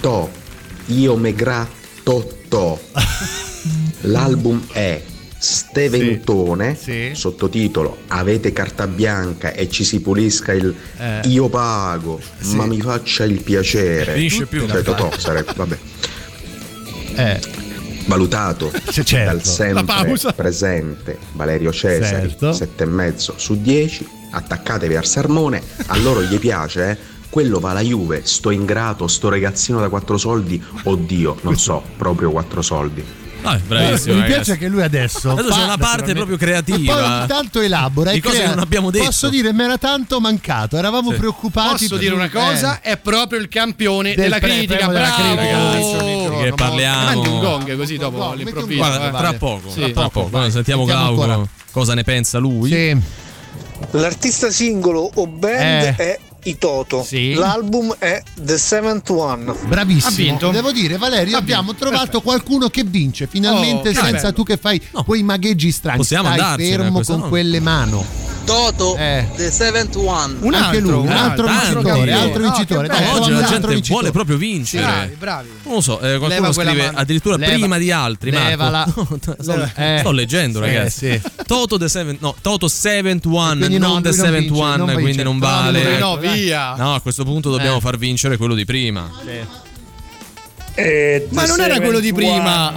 To. Io me gratto To. L'album è Steventone, Sì. sottotitolo Avete carta bianca e ci si pulisca il Eh. Io pago, ma mi faccia il piacere. Finisce più. Cioè, Totò sarebbe, vabbè. Eh, valutato certo. dal sempre presente Valerio Cesari Certo. sette e mezzo su 10 attaccatevi al sermone a loro gli piace eh? quello va alla Juve sto ingrato sto ragazzino da quattro soldi oddio non so proprio quattro soldi Ah, bravissimo. mi ragazzi. piace che lui adesso. Adesso c'è una parte proprio poi creativa. ogni tanto elabora Di cose crea- che non abbiamo detto. Posso dire, mi era tanto mancato. Eravamo Sì. preoccupati. Posso dire una cosa? È proprio il campione Del della pre- critica. della Bravo! critica, ogni che parliamo. Mandi un gong così dopo Gong, all'improvviso. Guarda, eh. tra poco, Sì. tra poco. Quando sentiamo Sentiamo Glauco cosa ne pensa lui. Sì. L'artista singolo o band Eh. è i Toto. Sì. L'album è The Seventh One. Bravissimo. Devo dire, Valerio, abbiamo trovato Perfetto. qualcuno che vince finalmente Oh, senza bello. tu che fai quei magheggi strani. Possiamo Stai andarcene a fermo questo con no? quelle mano. Toto Eh. The Seventh One. Un Anche altro, lui, un altro tanti. vincitore, altro No, vincitore. che Dai. Oggi la gente vincitore. vuole proprio vincere. Bravi, bravi. Non lo so, eh, qualcuno Leva scrive addirittura Leva- prima di altri. Marco. Levala. sto, Eh. sto leggendo, Sì, ragazzi. sì. Toto the seven, no, Toto seventh one, Quindi no, non the non seventh one, non quindi non vale. No. Via. No, a questo punto dobbiamo Eh. far vincere quello di prima. Ma non era quello di prima.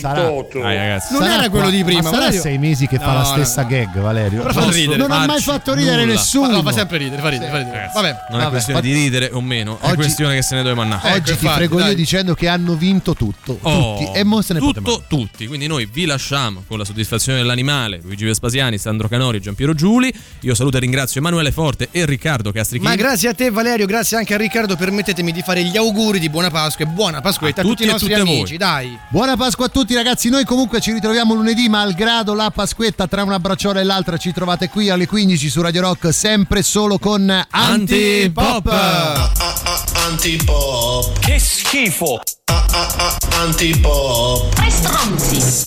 Sarà- Dai, ragazzi. Non Sarà era quello qua- di prima. Ma sarà Valerio. sei mesi che fa No, la stessa no. gag, Valerio. Però fa Non- ridere, non ha mai fatto ridere nulla. nessuno. No, fa sempre ridere, fa ridere, fa ridere. Vabbè. Non è Vabbè. questione di ridere o meno, è Oggi- questione che se ne deve mannare. Ecco, Oggi ti infatti, frego io dai. dicendo che hanno vinto tutto. Oh, tutti. E mo se ne tutto, tutti. Quindi noi vi lasciamo con la soddisfazione dell'animale. Luigi Vespasiani, Sandro Canori, Giampiero Giuli. Io saluto e ringrazio Emanuele Forte e Riccardo Castrichini. Ma grazie a te Valerio, grazie anche a Riccardo, permettetemi di fare gli auguri di buona Pasqua e buona Pasquetta a, A tutti tutti i e nostri tutte voi. amici, dai. Buona Pasqua a tutti ragazzi, noi comunque ci ritroviamo lunedì, malgrado la Pasquetta tra una bracciola e l'altra ci trovate qui alle 15 su Radio Rock, sempre solo con Antipop. Antipop. Che schifo. Antipop. Tre stronzi.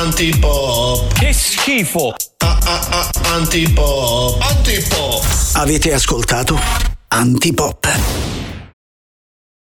Antipop. Che schifo. Antipop. Antipop. Avete ascoltato Antipop.